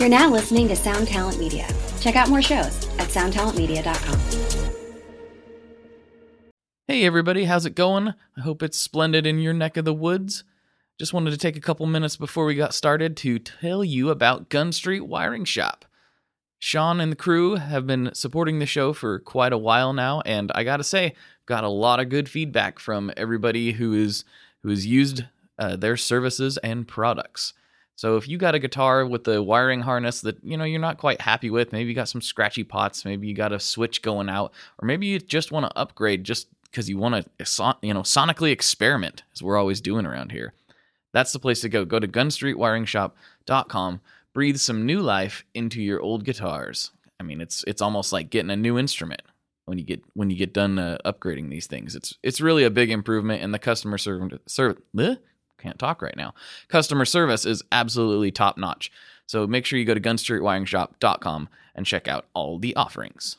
You're now listening to Sound Talent Media. Check out more shows at soundtalentmedia.com. Hey everybody, how's it going? I hope it's splendid in your neck of the woods. Just wanted to take a couple minutes before we got started to tell you about Gunstreet Wiring Shop. Sean and the crew have been supporting the show for quite a while now, and I gotta say, got a lot of good feedback from everybody who is who has used uh, their services and products. So if you got a guitar with the wiring harness that you know you're not quite happy with, maybe you got some scratchy pots, maybe you got a switch going out, or maybe you just want to upgrade just because you want to you know sonically experiment, as we're always doing around here. That's the place to go. Go to gunstreetwiringshop.com. Breathe some new life into your old guitars. I mean, it's it's almost like getting a new instrument when you get when you get done uh, upgrading these things. It's it's really a big improvement, and the customer service serv- can't talk right now. Customer service is absolutely top notch. So make sure you go to gunstreetwiringshop.com and check out all the offerings.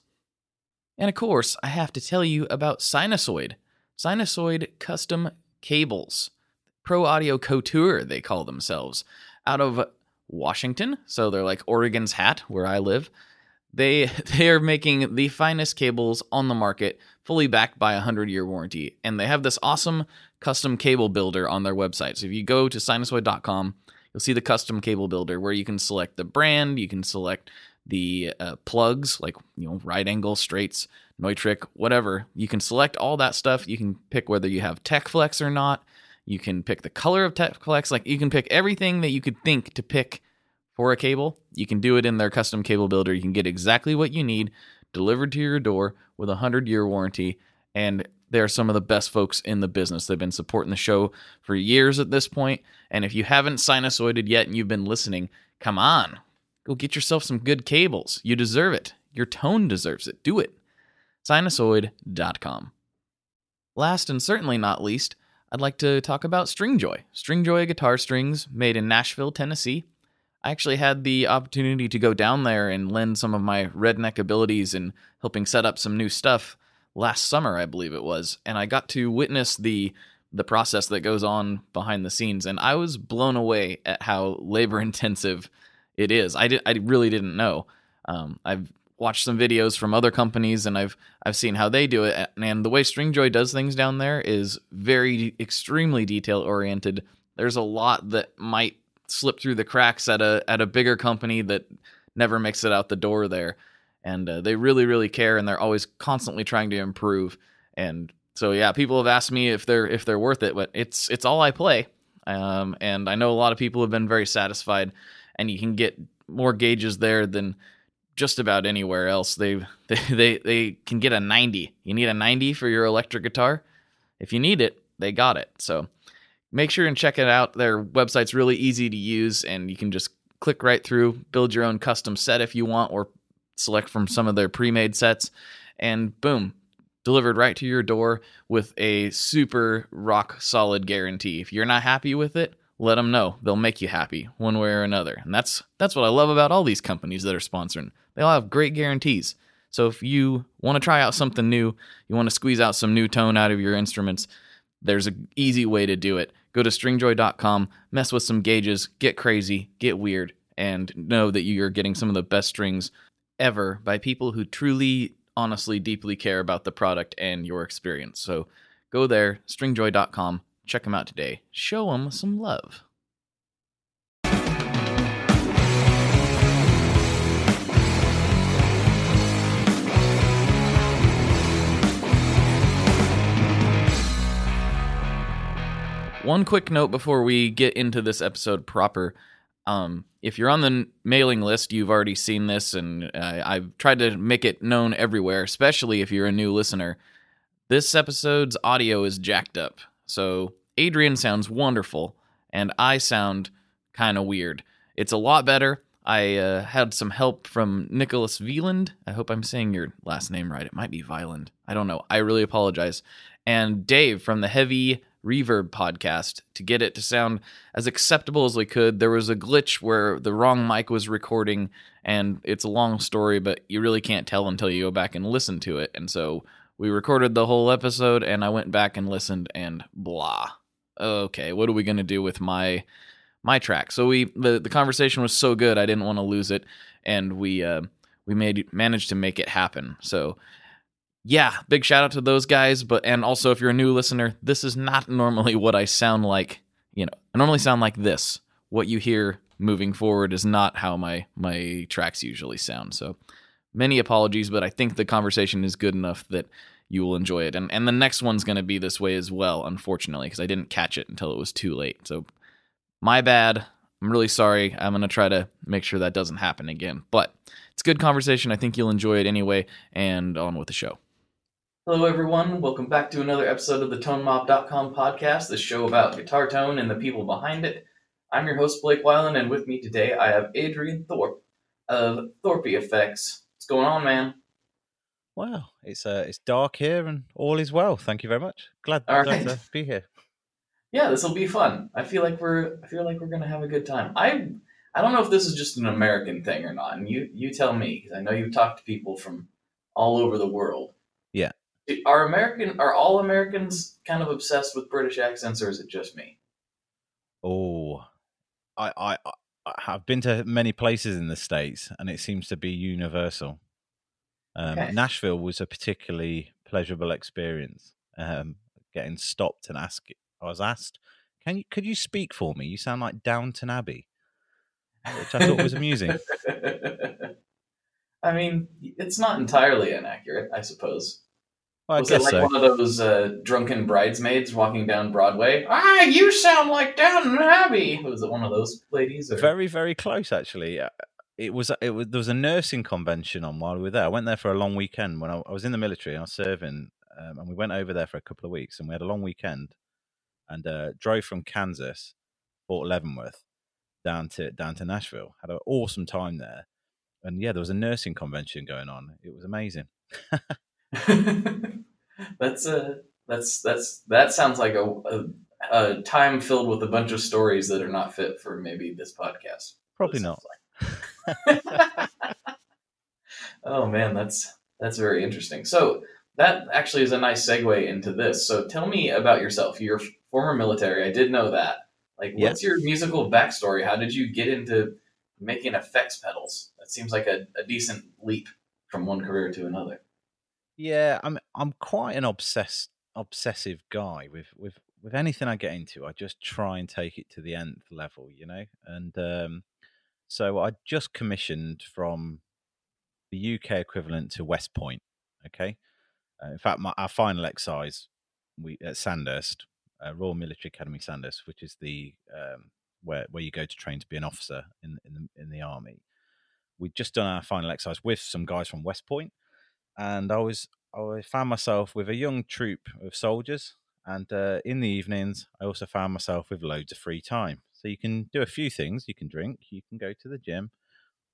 And of course, I have to tell you about Sinasoid. Sinasoid custom cables. Pro Audio Couture, they call themselves, out of Washington. So they're like Oregon's hat, where I live. They they are making the finest cables on the market, fully backed by a hundred year warranty, and they have this awesome custom cable builder on their website. So if you go to sinasoid.com, you'll see the custom cable builder where you can select the brand, you can select the uh, plugs like you know right angle straights neutrik whatever. You can select all that stuff. You can pick whether you have TechFlex or not. You can pick the color of TechFlex. Like you can pick everything that you could think to pick for a cable. You can do it in their custom cable builder. You can get exactly what you need delivered to your door with a 100 year warranty. And they're some of the best folks in the business. They've been supporting the show for years at this point. And if you haven't sinusoided yet and you've been listening, come on, go get yourself some good cables. You deserve it. Your tone deserves it. Do it. Sinasoid.com. Last and certainly not least, I'd like to talk about Stringjoy. Stringjoy guitar strings made in Nashville, Tennessee. I actually had the opportunity to go down there and lend some of my redneck abilities in helping set up some new stuff last summer, I believe it was, and I got to witness the the process that goes on behind the scenes, and I was blown away at how labor intensive it is. I did, I really didn't know. Um, I've watched some videos from other companies, and I've I've seen how they do it, and the way Stringjoy does things down there is very extremely detail oriented. There's a lot that might slip through the cracks at a at a bigger company that never makes it out the door there and uh, they really really care and they're always constantly trying to improve. And so yeah people have asked me if they're if they're worth it but it's it's all i play. Um, and i know a lot of people have been very satisfied and you can get more gauges there than just about anywhere else. They they they, they can get a 90 you need a 90 for your electric guitar? If you need it they got it. So make sure and check it out. Their website's really easy to use and you can just click right through build your own custom set if you want or select from some of their pre-made sets, and boom, delivered right to your door with a super rock solid guarantee. If you're not happy with it, let them know. They'll make you happy one way or another. And that's that's what I love about all these companies that are sponsoring. They all have great guarantees. So if you want to try out something new, you want to squeeze out some new tone out of your instruments, there's an easy way to do it. Go to stringjoy.com, mess with some gauges, get crazy, get weird, and know that you're getting some of the best strings ever by people who truly, honestly, deeply care about the product and your experience. So go there, stringjoy.com, check them out today. Show them some love. One quick note before we get into this episode proper. Um, if you're on the mailing list, you've already seen this, and uh, I've tried to make it known everywhere, especially if you're a new listener. This episode's audio is jacked up. So Adrian sounds wonderful, and I sound kind of weird. It's a lot better. I uh, had some help from Nicholas Vieland. I hope I'm saying your last name right. It might be Violent. I don't know. I really apologize. And Dave from the Heavy reverb podcast to get it to sound as acceptable as we could. There was a glitch where the wrong mic was recording, and it's a long story, but you really can't tell until you go back and listen to it. And so we recorded the whole episode, and I went back and listened, and blah. Okay, what are we gonna do with my my track. So we the, the conversation was so good, I didn't want to lose it, and we uh, we made managed to make it happen. So yeah, big shout out to those guys. But and also, if you're a new listener, this is not normally what I sound like. You know, I normally sound like this. What you hear moving forward is not how my my tracks usually sound. So many apologies, but I think the conversation is good enough that you will enjoy it. And and the next one's going to be this way as well, unfortunately, because I didn't catch it until it was too late. So my bad. I'm really sorry. I'm going to try to make sure that doesn't happen again. But it's good conversation. I think you'll enjoy it anyway. And on with the show. Hello, everyone. Welcome back to another episode of the ToneMob.com podcast, the show about guitar tone and the people behind it. I'm your host, Blake Weiland, and with me today I have Adrian Thorpe of Thorpy FX. What's going on, man? Well, it's uh, it's dark here and all is well. Thank you very much. Glad, glad right. to be here. Yeah, this will be fun. I feel like we're I feel like we're gonna have a good time. I I don't know if this is just an American thing or not, and you you tell me because I know you've talked to people from all over the world. Are American are all Americans kind of obsessed with British accents, or is it just me? Oh, I I I have been to many places in the states, and it seems to be universal. Um, okay. Nashville was a particularly pleasurable experience. Um, getting stopped and asked, I was asked, "Can you could you speak for me? You sound like Downton Abbey," which I thought was amusing. I mean, it's not entirely inaccurate, I suppose. Well, was guess it like so. one of those uh, drunken bridesmaids walking down Broadway? Ah, you sound like Downton Abbey. Was it one of those ladies? Or? Very, very close, actually. Uh, it was. It was. There was a nursing convention on while we were there. I went there for a long weekend when I, I was in the military. I was serving, um, and we went over there for a couple of weeks, and we had a long weekend, and uh, drove from Kansas, Fort Leavenworth, down to down to Nashville. Had an awesome time there, and yeah, there was a nursing convention going on. It was amazing. that's a that's that's that sounds like a, a, a time filled with a bunch of stories that are not fit for maybe this podcast. Probably not. Like. oh man, that's that's very interesting. So that actually is a nice segue into this. So tell me about yourself. You're former military. I did know that. Like, what's your musical backstory? How did you get into making effects pedals? That seems like a, a decent leap from one career to another. Yeah, I'm I'm quite an obsessed obsessive guy with with with anything I get into. I just try and take it to the nth level, you know. And um, so I just commissioned from the UK equivalent to West Point. Okay, uh, in fact, my, our final exercise we at Sandhurst, uh, Royal Military Academy Sandhurst, which is the um, where where you go to train to be an officer in in the, in the army. We'd just done our final exercise with some guys from West Point, and I was I found myself with a young troop of soldiers, and uh, in the evenings I also found myself with loads of free time. So you can do a few things. You can drink, you can go to the gym,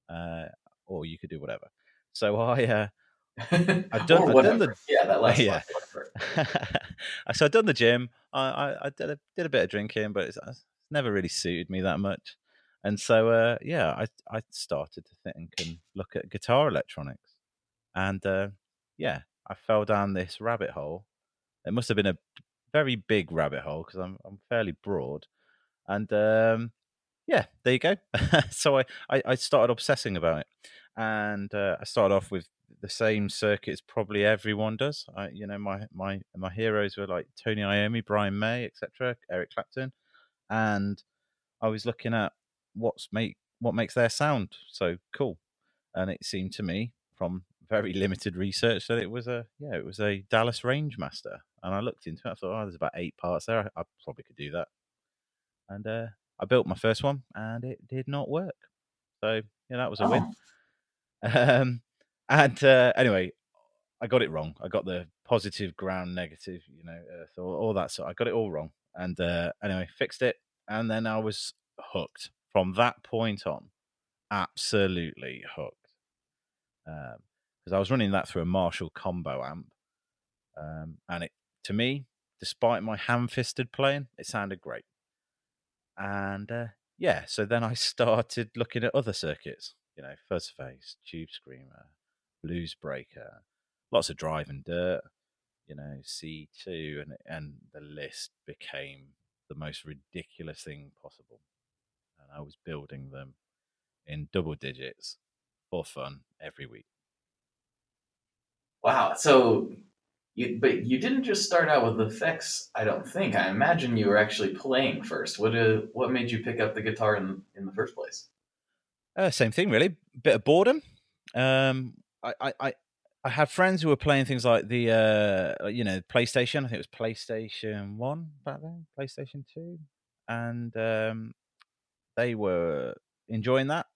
uh, or you could do whatever. So I. Uh, I've done, I've done the yeah that last yeah. so I've done the gym. I, I, I did, a, did a bit of drinking, but it's, it's, never really suited me that much. And so uh, yeah, I I started to think and look at guitar electronics, and uh, yeah, I fell down this rabbit hole. It must have been a very big rabbit hole because I'm I'm fairly broad, and um, yeah, there you go. so I, I, I started obsessing about it, and uh, I started off with the same circuits probably everyone does. I, you know, my my my heroes were like Tony Iommi, Brian May, etc., Eric Clapton, and I was looking at what's make what makes their sound so cool, and it seemed to me from very limited research that it was a yeah it was a Dallas Rangemaster, and I looked into it. I thought, oh, there's about eight parts there. I, I probably could do that, and uh, I built my first one, and it did not work. So yeah, that was a oh. win. Um, and uh, anyway, I got it wrong. I got the positive ground, negative, you know, earth, all, all that. So I got it all wrong. And uh, anyway, fixed it, and then I was hooked from that point on. Absolutely hooked. Um, because I was running that through a Marshall combo amp, um, and it to me, despite my ham-fisted playing, it sounded great. And uh, yeah, so then I started looking at other circuits, you know, Fuzzface, Tube Screamer, Blues Breaker, lots of Drive and Dirt, you know, C2, and and the list became the most ridiculous thing possible. and I was building them in double digits for fun every week. Wow. So, you, but you didn't just start out with effects. I don't think. I imagine you were actually playing first. What uh, what made you pick up the guitar in in the first place? Uh, same thing, really. Bit of boredom. Um, I, I, I, had friends who were playing things like the, uh, you know, PlayStation. I think it was PlayStation One back then, PlayStation Two, and um, they were enjoying that.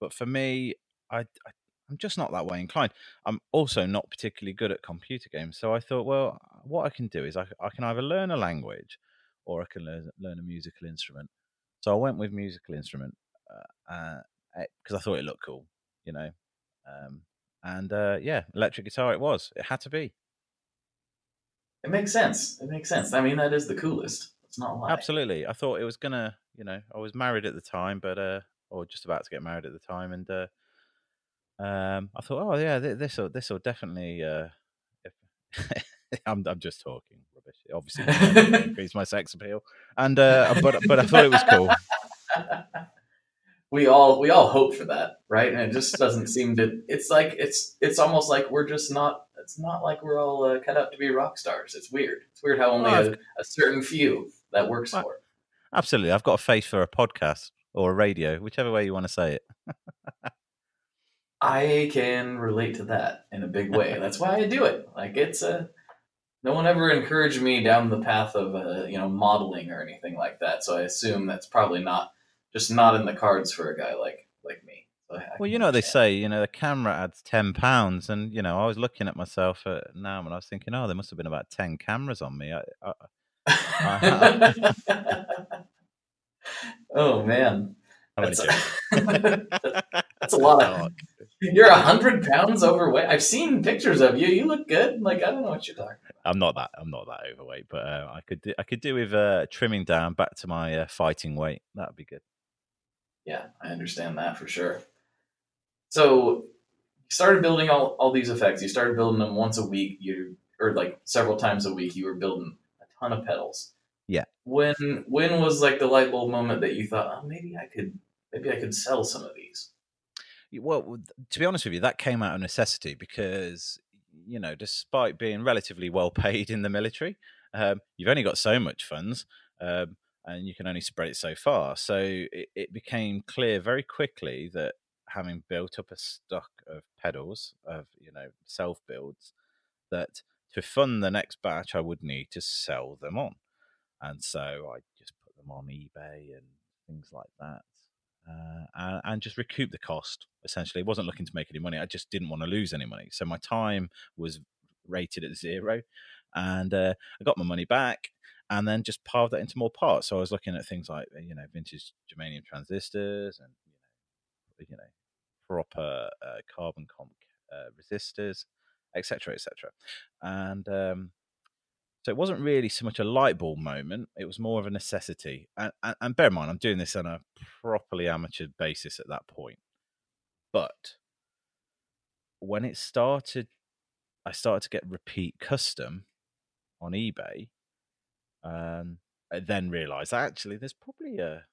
But for me, I, I I'm just not that way inclined. I'm also not particularly good at computer games, so I thought, well, what I can do is I, I can either learn a language or I can learn, learn a musical instrument. So I went with musical instrument because uh, uh, I thought it looked cool, you know. Um, and uh, yeah, electric guitar it was. It had to be. It makes sense. It makes sense. I mean, that is the coolest. It's not lie. Absolutely. I thought it was gonna, you know, I was married at the time, but uh, or just about to get married at the time, and uh, um, I thought, oh yeah, this will this will definitely. Uh, I'm I'm just talking rubbish. Obviously, increase my sex appeal, and uh, but but I thought it was cool. we all we all hope for that, right? And it just doesn't seem to. It's like it's it's almost like we're just not. It's not like we're all uh, cut out to be rock stars. It's weird. It's weird how only a, a, certain few that works for. Absolutely, I've got a face for a podcast or a radio, whichever way you want to say it. I can relate to that in a big way. That's why I do it. Like it's a no one ever encouraged me down the path of uh, you know modeling or anything like that. So I assume that's probably not just not in the cards for a guy like like me. So well, you know they say you know the camera adds ten pounds, and you know I was looking at myself at now and I was thinking, oh, there must have been about ten cameras on me. I, I, I, oh man, that's a, that's a lot of. You're a hundred pounds overweight. I've seen pictures of you. You look good. Like I don't know what you're talking about. I'm not that. I'm not that overweight, but uh, I could do, I could do with uh, trimming down back to my uh, fighting weight. That would be good. Yeah, I understand that for sure. So you started building all, all these effects. You started building them once a week. You or like several times a week. You were building a ton of pedals. Yeah. When when was like the light bulb moment that you thought, oh, maybe I could maybe I could sell some of these? Well, to be honest with you, that came out of necessity because you know, despite being relatively well paid in the military, um, you've only got so much funds. Um, and you can only spread it so far. So it, it became clear very quickly that having built up a stock of pedals of you know self builds, that to fund the next batch, I would need to sell them on, and so I just put them on eBay and things like that. Uh, and, and, just recoup the cost. Essentially, I wasn't looking to make any money. I just didn't want to lose any money. So my time was rated at zero, and uh, I got my money back and then just piled that into more parts. So I was looking at things like you know vintage germanium transistors and you know proper uh, carbon comp uh, resistors, etc. etc. And um, so it wasn't really so much a light bulb moment; it was more of a necessity. And, and, and bear in mind, I'm doing this on a properly amateur basis at that point. But when it started, I started to get repeat custom on eBay um, I then realised actually there's probably a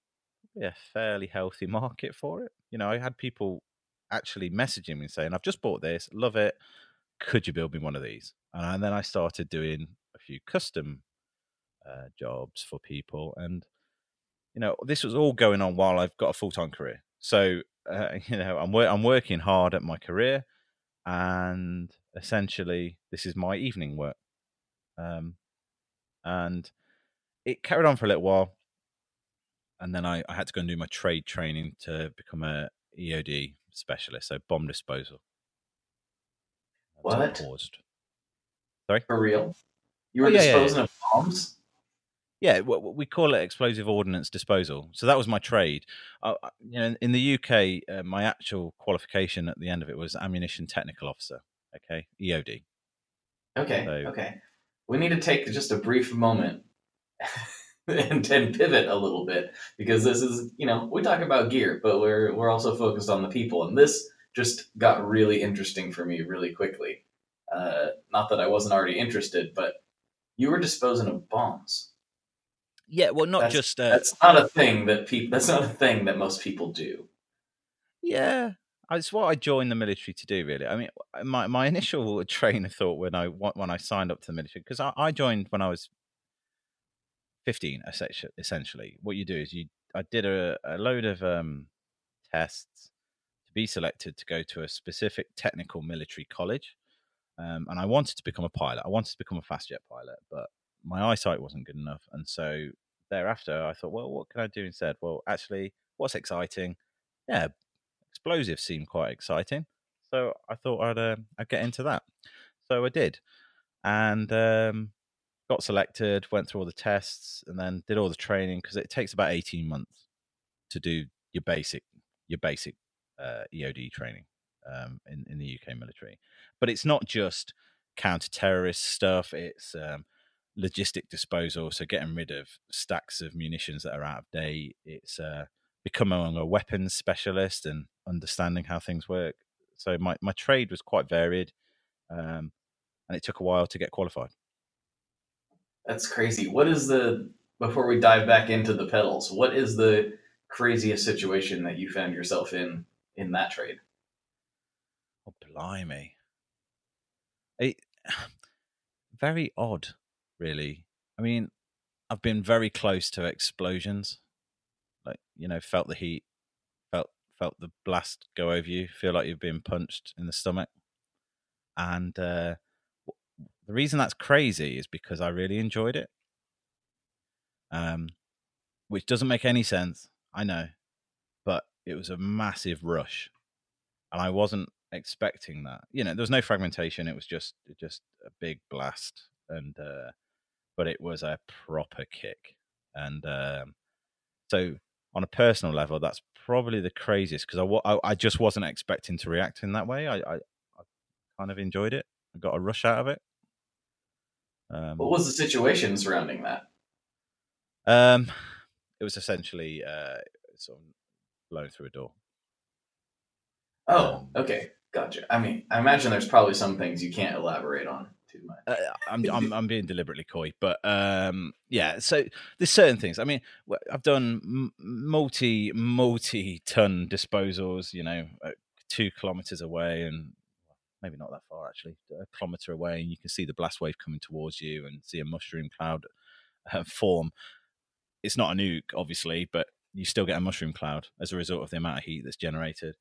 probably a fairly healthy market for it. You know, I had people actually messaging me saying, "I've just bought this, love it. Could you build me one of these?" And then I started doing few custom uh, jobs for people, and you know, this was all going on while I've got a full time career. So uh, you know, I'm wor- I'm working hard at my career, and essentially, this is my evening work. Um, and it carried on for a little while, and then I, I had to go and do my trade training to become a EOD specialist, so bomb disposal. What? paused. Sorry, for real? You were oh, yeah, disposing yeah, yeah. of bombs? Yeah, we call it explosive ordnance disposal. So that was my trade. Uh, you know, in the UK, uh, my actual qualification at the end of it was ammunition technical officer. Okay, EOD. Okay. So, okay. We need to take just a brief moment and, and pivot a little bit because this is you know we talk about gear but we're we're also focused on the people and this just got really interesting for me really quickly uh, not that i wasn't already interested but you were disposing of bombs Yeah, well, not That's- just uh, That's not a thing that people. That's not a thing that most people do. Yeah, it's what I joined the military to do. Really, I mean, my my initial train of thought when I when I signed up to the military because I, I joined when I was fifteen. essentially- what you do is you I did a, a load of um, tests to be selected to go to a specific technical military college, um, and I wanted to become a pilot. I wanted to become a fast jet pilot, but my eyesight wasn't good enough, and so thereafter I thought, well, what can I do instead? Well, actually, what's exciting? Yeah, explosives seemed quite exciting, so I thought I'd uh, I'd get into that. So I did, and um, got selected. Went through all the tests, and then did all the training because it takes about eighteen months to do your basic your basic uh, EOD training um, in in the UK military. But it's not just counter terrorist stuff. It's um, logistic disposal, so getting rid of stacks of munitions that are out of date. It's uh, becoming a weapons specialist and understanding how things work. So my, my trade was quite varied, um, and it took a while to get qualified. That's crazy. What is the before we dive back into the pedals? What is the craziest situation that you found yourself in in that trade? Oh, blimey! It, very odd, really. I mean, I've been very close to explosions, like you know, felt the heat, felt felt the blast go over you, feel like you've been punched in the stomach, and uh, the reason that's crazy is because I really enjoyed it. Um, which doesn't make any sense, I know, but it was a massive rush, and I wasn't expecting that. You know, there was no fragmentation; it was just just a big blast, and uh, but it was a proper kick, and um, so on a personal level, that's probably the craziest because I, I I just wasn't expecting to react in that way. I I, I kind of enjoyed it. I got a rush out of it. Um, What was the situation surrounding that? um, it was essentially uh, sort of blown through a door. Oh, okay, gotcha. I mean, I imagine there's probably some things you can't elaborate on too much. Uh, I'm, I'm I'm being deliberately coy, but um, yeah. So there's certain things. I mean, I've done multi multi ton disposals. You know, uh, two kilometers away, and maybe not that far actually, a kilometer away, and you can see the blast wave coming towards you, and see a mushroom cloud uh, form. It's not a nuke, obviously, but you still get a mushroom cloud as a result of the amount of heat that's generated.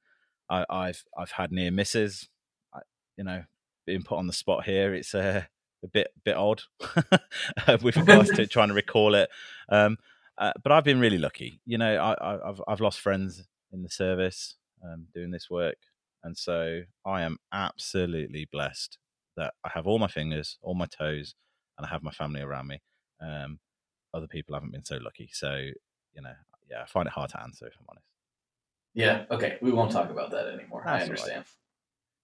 I, I've I've had near misses. I, you know, being put on the spot here, it's uh, a bit bit odd with regards to trying to recall it. Um, uh, but I've been really lucky. You know, I, I, I've I've lost friends in the service um, doing this work, and so I am absolutely blessed that I have all my fingers, all my toes, and I have my family around me. Um, other people haven't been so lucky, so you know, yeah, I find it hard to answer if I'm honest. Yeah, okay, we won't talk about that anymore. I all right. understand.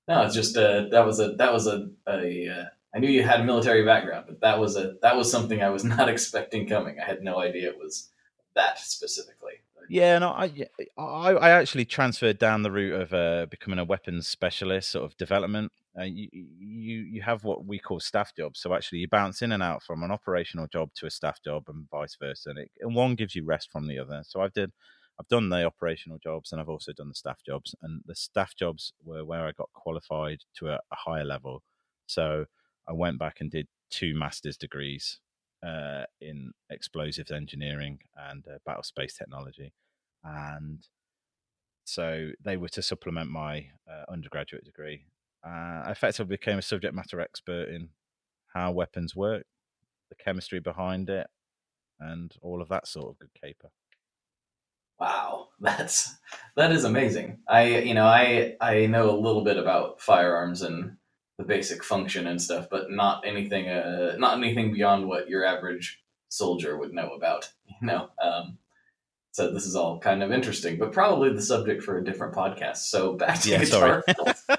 No, it's just uh, that was a that was a, a uh, I knew you had a military background, but that was a that was something I was not expecting coming. I had no idea it was that specifically. Yeah, no, I, I, I actually transferred down the route of uh, becoming a weapons specialist, sort of development. Uh, you, you, you have what we call staff jobs. So actually, you bounce in and out from an operational job to a staff job, and vice versa. And, it, and one gives you rest from the other. So I've did, I've done the operational jobs, and I've also done the staff jobs. And the staff jobs were where I got qualified to a, a higher level. So I went back and did two master's degrees uh, in explosives engineering and uh, battle space technology, and so they were to supplement my uh, undergraduate degree. Uh, I effectively became a subject matter expert in how weapons work, the chemistry behind it, and all of that sort of good caper. Wow, that's that is amazing. I you know I I know a little bit about firearms and the basic function and stuff, but not anything uh not anything beyond what your average soldier would know about. You know, um, so this is all kind of interesting, but probably the subject for a different podcast. So back to Yeah, guitar.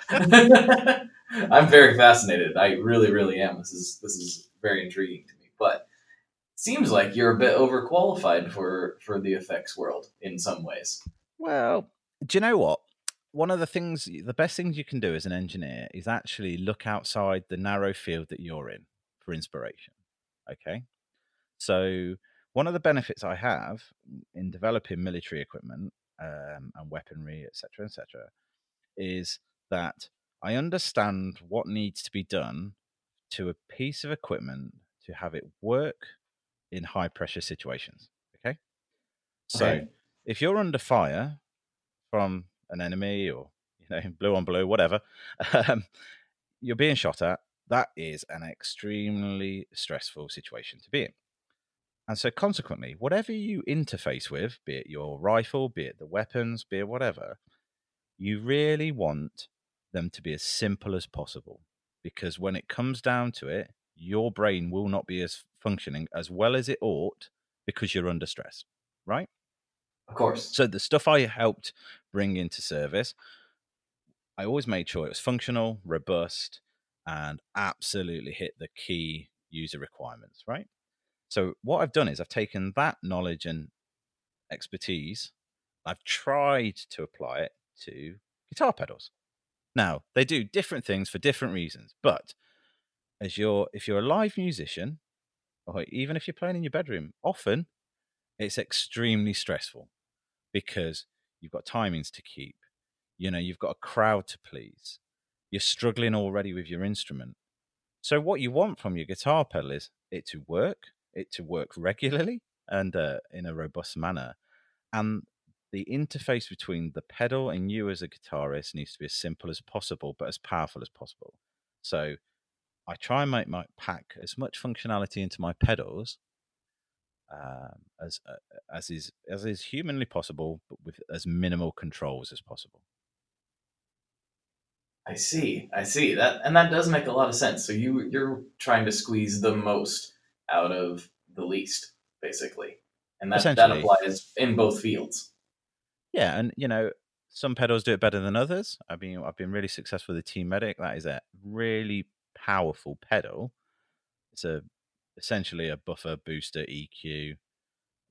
I'm very fascinated. I really, really am. This is this is very intriguing to me. But seems like you're a bit overqualified for for the effects world in some ways. Well, do you know what? One of the things, the best things you can do as an engineer is actually look outside the narrow field that you're in for inspiration. Okay. So one of the benefits I have in developing military equipment um, and weaponry, etc., etc., is that I understand what needs to be done to a piece of equipment to have it work in high pressure situations. Okay. So Okay. if you're under fire from an enemy or, you know, blue on blue, whatever, um, you're being shot at, that is an extremely stressful situation to be in. And so, consequently, whatever you interface with, be it your rifle, be it the weapons, be it whatever, you really want them to be as simple as possible. Because when it comes down to it, your brain will not be as functioning as well as it ought because you're under stress, right? Of course. So, the stuff I helped bring into service, I always made sure it was functional, robust, and absolutely hit the key user requirements, right? So, what I've done is I've taken that knowledge and expertise, I've tried to apply it to guitar pedals. Now, they do different things for different reasons, but as you're if you're a live musician, or even if you're playing in your bedroom, often it's extremely stressful because you've got timings to keep. You know, you've got a crowd to please. You're struggling already with your instrument. So what you want from your guitar pedal is it to work, it to work regularly and uh, in a robust manner, and the interface between the pedal and you as a guitarist needs to be as simple as possible, but as powerful as possible. So I try and make my pack as much functionality into my pedals um, as uh, as is as is humanly possible, but with as minimal controls as possible. I see. I see that, and that does make a lot of sense. So you you're trying to squeeze the most out of the least, basically, and that that applies in both fields. Yeah, and you know, some pedals do it better than others. I mean, I've been really successful with the Team Medic. That is a really powerful pedal. It's a essentially a buffer booster EQ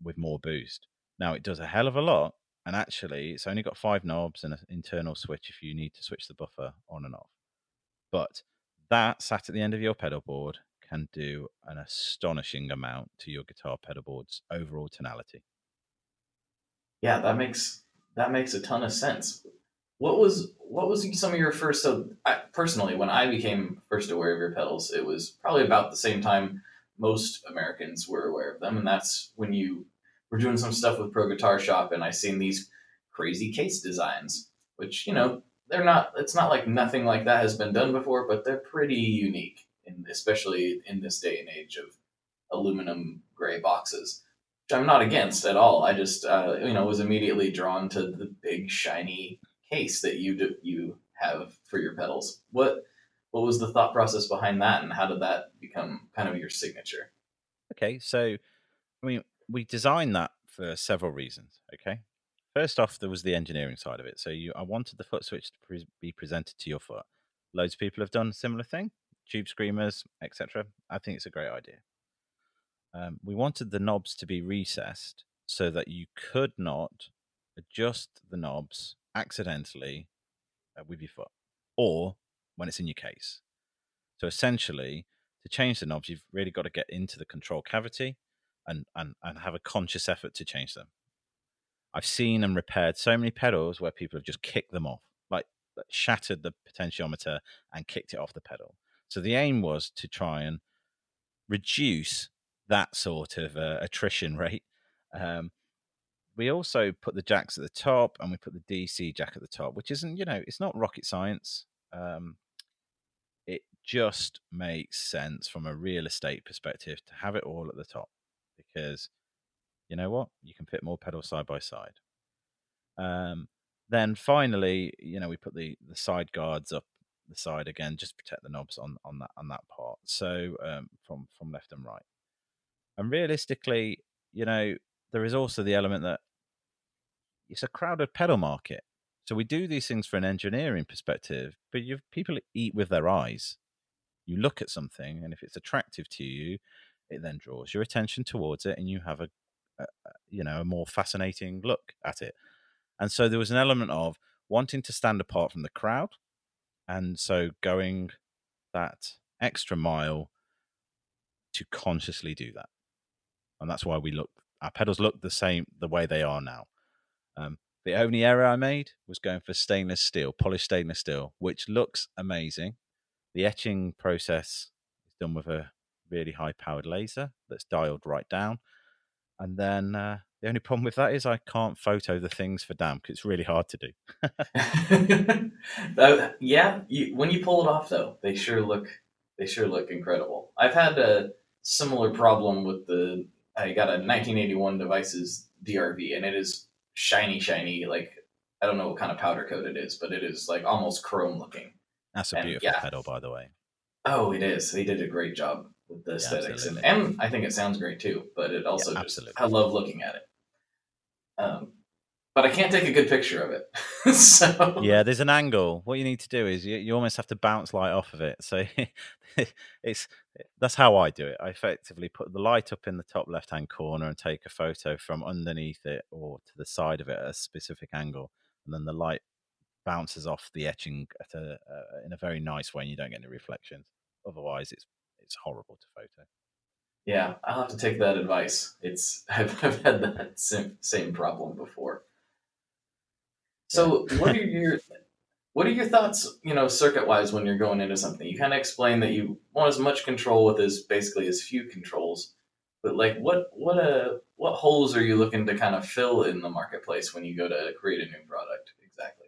with more boost. Now it does a hell of a lot, and actually, it's only got five knobs and an internal switch if you need to switch the buffer on and off. But that sat at the end of your pedal board can do an astonishing amount to your guitar pedal board's overall tonality. Yeah, that makes that makes a ton of sense. What was what was some of your first? So I, personally, when I became first aware of your pedals, it was probably about the same time most Americans were aware of them, and that's when you were doing some stuff with Pro Guitar Shop, and I seen these crazy case designs, which you know they're not. It's not like nothing like that has been done before, but they're pretty unique, in, especially in this day and age of aluminum gray boxes which I'm not against at all. I just uh, you know was immediately drawn to the big shiny case that you do, you have for your pedals. What what was the thought process behind that, and how did that become kind of your signature? Okay, so I mean, we designed that for several reasons. Okay, first off, there was the engineering side of it. So you, I wanted the foot switch to pre- be presented to your foot. Loads of people have done a similar thing, tube screamers, etc. I think it's a great idea. Um, we wanted the knobs to be recessed so that you could not adjust the knobs accidentally uh, with your foot or when it's in your case. So essentially, to change the knobs, you've really got to get into the control cavity and, and, and have a conscious effort to change them. I've seen and repaired so many pedals where people have just kicked them off, like shattered the potentiometer and kicked it off the pedal. So the aim was to try and reduce that sort of uh, attrition rate. Um, we also put the jacks at the top and we put the DC jack at the top, which isn't, you know, it's not rocket science. Um, it just makes sense from a real estate perspective to have it all at the top because you know what? You can fit more pedals side by side. Um, then finally, you know, we put the, the side guards up the side again, just protect the knobs on, on that on that part. So um, from from left and right. And realistically, you know, there is also the element that it's a crowded pedal market. So we do these things for an engineering perspective, but you people eat with their eyes. You look at something, and if it's attractive to you, it then draws your attention towards it, and you have a, a you know a more fascinating look at it. And so there was an element of wanting to stand apart from the crowd, and so going that extra mile to consciously do that. and that's why we look our pedals look the same the way they are now. Um, the only error I made was going for stainless steel, polished stainless steel, which looks amazing. The etching process is done with a really high powered laser that's dialed right down. And then uh, the only problem with that is I can't photo the things for damp because it's really hard to do. uh, yeah, you, when you pull it off though, they sure look they sure look incredible. I've had a similar problem with the I got a 1981 devices DRV and it is shiny, shiny. Like I don't know what kind of powder coat it is, but it is like almost chrome looking. That's a And, beautiful yeah. pedal, by the way. Oh, it is. They did a great job with the aesthetics, and, and I think it sounds great too. But it also just absolutely. I love looking at it. Um, but I can't take a good picture of it. so Yeah, there's an angle. What you need to do is you, you almost have to bounce light off of it. So it's that's how I do it. I effectively put the light up in the top left hand corner and take a photo from underneath it or to the side of it at a specific angle, and then the light bounces off the etching at a, uh, in a very nice way, and you don't get any reflections. Otherwise, it's it's horrible to photo. Yeah, I'll have to take that advice. It's I've, I've had that same, same problem before. So, what are your what are your thoughts, you know, circuit wise when you're going into something? You kind of explain that you want as much control with as basically as few controls, but like, what what a what holes are you looking to kind of fill in the marketplace when you go to create a new product? Exactly.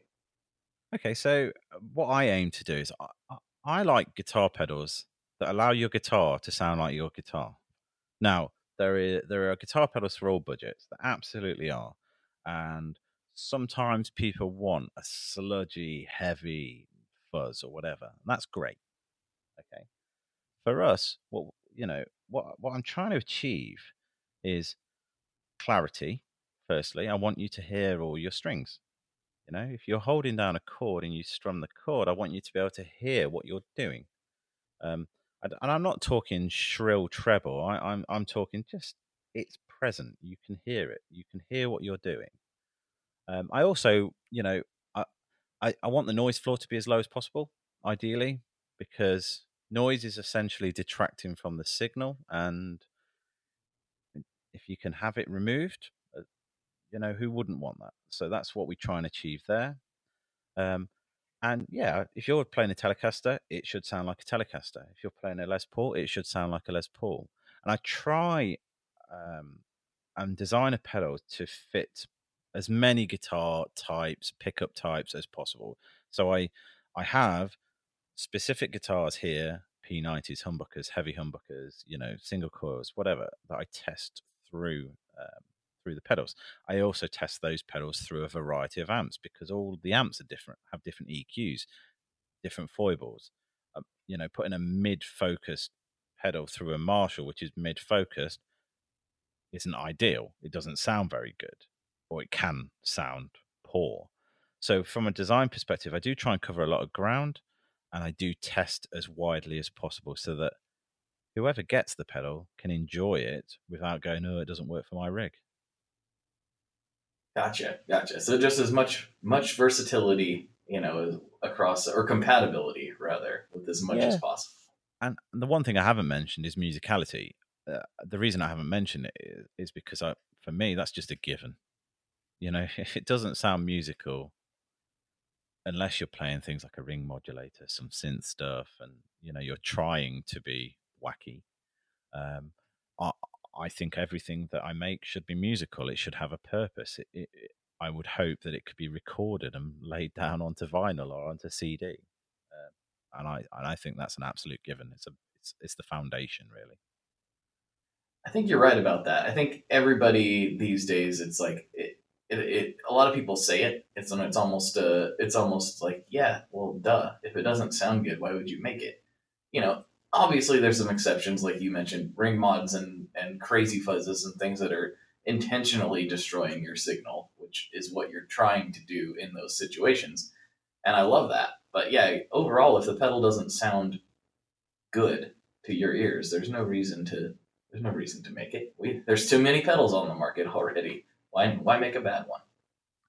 Okay, so uh, what I aim to do is I, I- I like guitar pedals that allow your guitar to sound like your guitar. Now, there is there are guitar pedals for all budgets. There absolutely are, and sometimes people want a sludgy, heavy fuzz or whatever. And that's great. Okay, for us, what you know, what what I'm trying to achieve is clarity. Firstly, I want you to hear all your strings. You know, if you're holding down a chord and you strum the chord, I want you to be able to hear what you're doing. Um, and, I'm not talking shrill treble. I, I'm I'm talking just it's present. You can hear it. You can hear what you're doing. Um, I also, you know, I, I I want the noise floor to be as low as possible, ideally, because noise is essentially detracting from the signal, and if you can have it removed, uh, you know, who wouldn't want that? So that's what we try and achieve there. Um, and yeah, if you're playing a Telecaster, it should sound like a Telecaster. If you're playing a Les Paul, it should sound like a Les Paul. And I try um, and design a pedal to fit as many guitar types, pickup types as possible. So I I have specific guitars here, P90s, humbuckers, heavy humbuckers, you know, single coils, whatever that I test through um, through the pedals. I also test those pedals through a variety of amps because all the amps are different, have different EQs, different foibles. Um, you know, putting a mid-focused pedal through a Marshall, which is mid-focused, isn't ideal. It doesn't sound very good, or it can sound poor. So, from a design perspective, I do try and cover a lot of ground, and I do test as widely as possible so that whoever gets the pedal can enjoy it without going, "Oh, it doesn't work for my rig." Gotcha, gotcha. So just as much much versatility, you know, across or compatibility rather, with as much as possible. And the one thing I haven't mentioned is musicality. Uh, the reason I haven't mentioned it is, is because I, for me, that's just a given. You know, if it doesn't sound musical, unless you're playing things like a ring modulator, some synth stuff, and you know you're trying to be wacky, um, I, I think everything that I make should be musical. It should have a purpose. It, it, it- I would hope that it could be recorded and laid down onto vinyl or onto CD. Um, and I and I think that's an absolute given. It's a it's it's the foundation really. I think you're right about that. I think everybody these days, it's like it, it, it a lot of people say it. It's it's almost uh it's almost like yeah, well, duh. If it doesn't sound good, why would you make it? You know, obviously there's some exceptions, like you mentioned, ring mods and and crazy fuzzes and things that are intentionally destroying your signal, which is what you're trying to do in those situations. And I love that. But yeah, overall, if the pedal doesn't sound good to your ears, there's no reason to there's no reason to make it. We there's too many pedals on the market already. Why why make a bad one?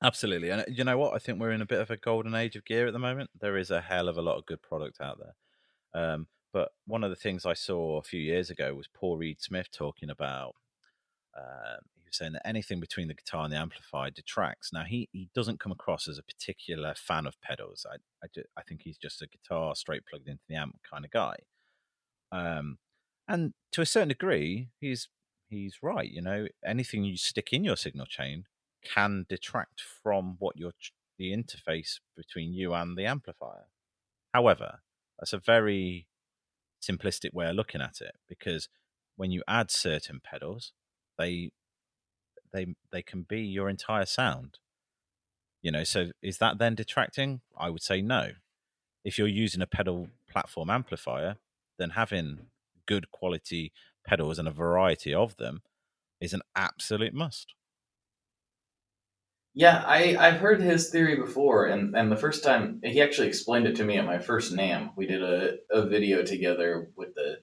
Absolutely, and uh, you know what? I think we're in a bit of a golden age of gear at the moment. There is a hell of a lot of good product out there. Um, but one of the things I saw a few years ago was Paul Reed Smith talking about um, he was saying that anything between the guitar and the amplifier detracts. Now he he doesn't come across as a particular fan of pedals. I I, I think he's just a guitar straight plugged into the amp kind of guy. Um, and to a certain degree, he's he's right. You know, anything you stick in your signal chain can detract from what your the interface between you and the amplifier. However, that's a very simplistic way of looking at it because when you add certain pedals, they they they can be your entire sound. You know, so is that then detracting? I would say no. If you're using a pedal platform amplifier, then having good quality pedals and a variety of them is an absolute must. Yeah, I I've heard his theory before, and and the first time he actually explained it to me at my first NAMM. We did a, a video together with the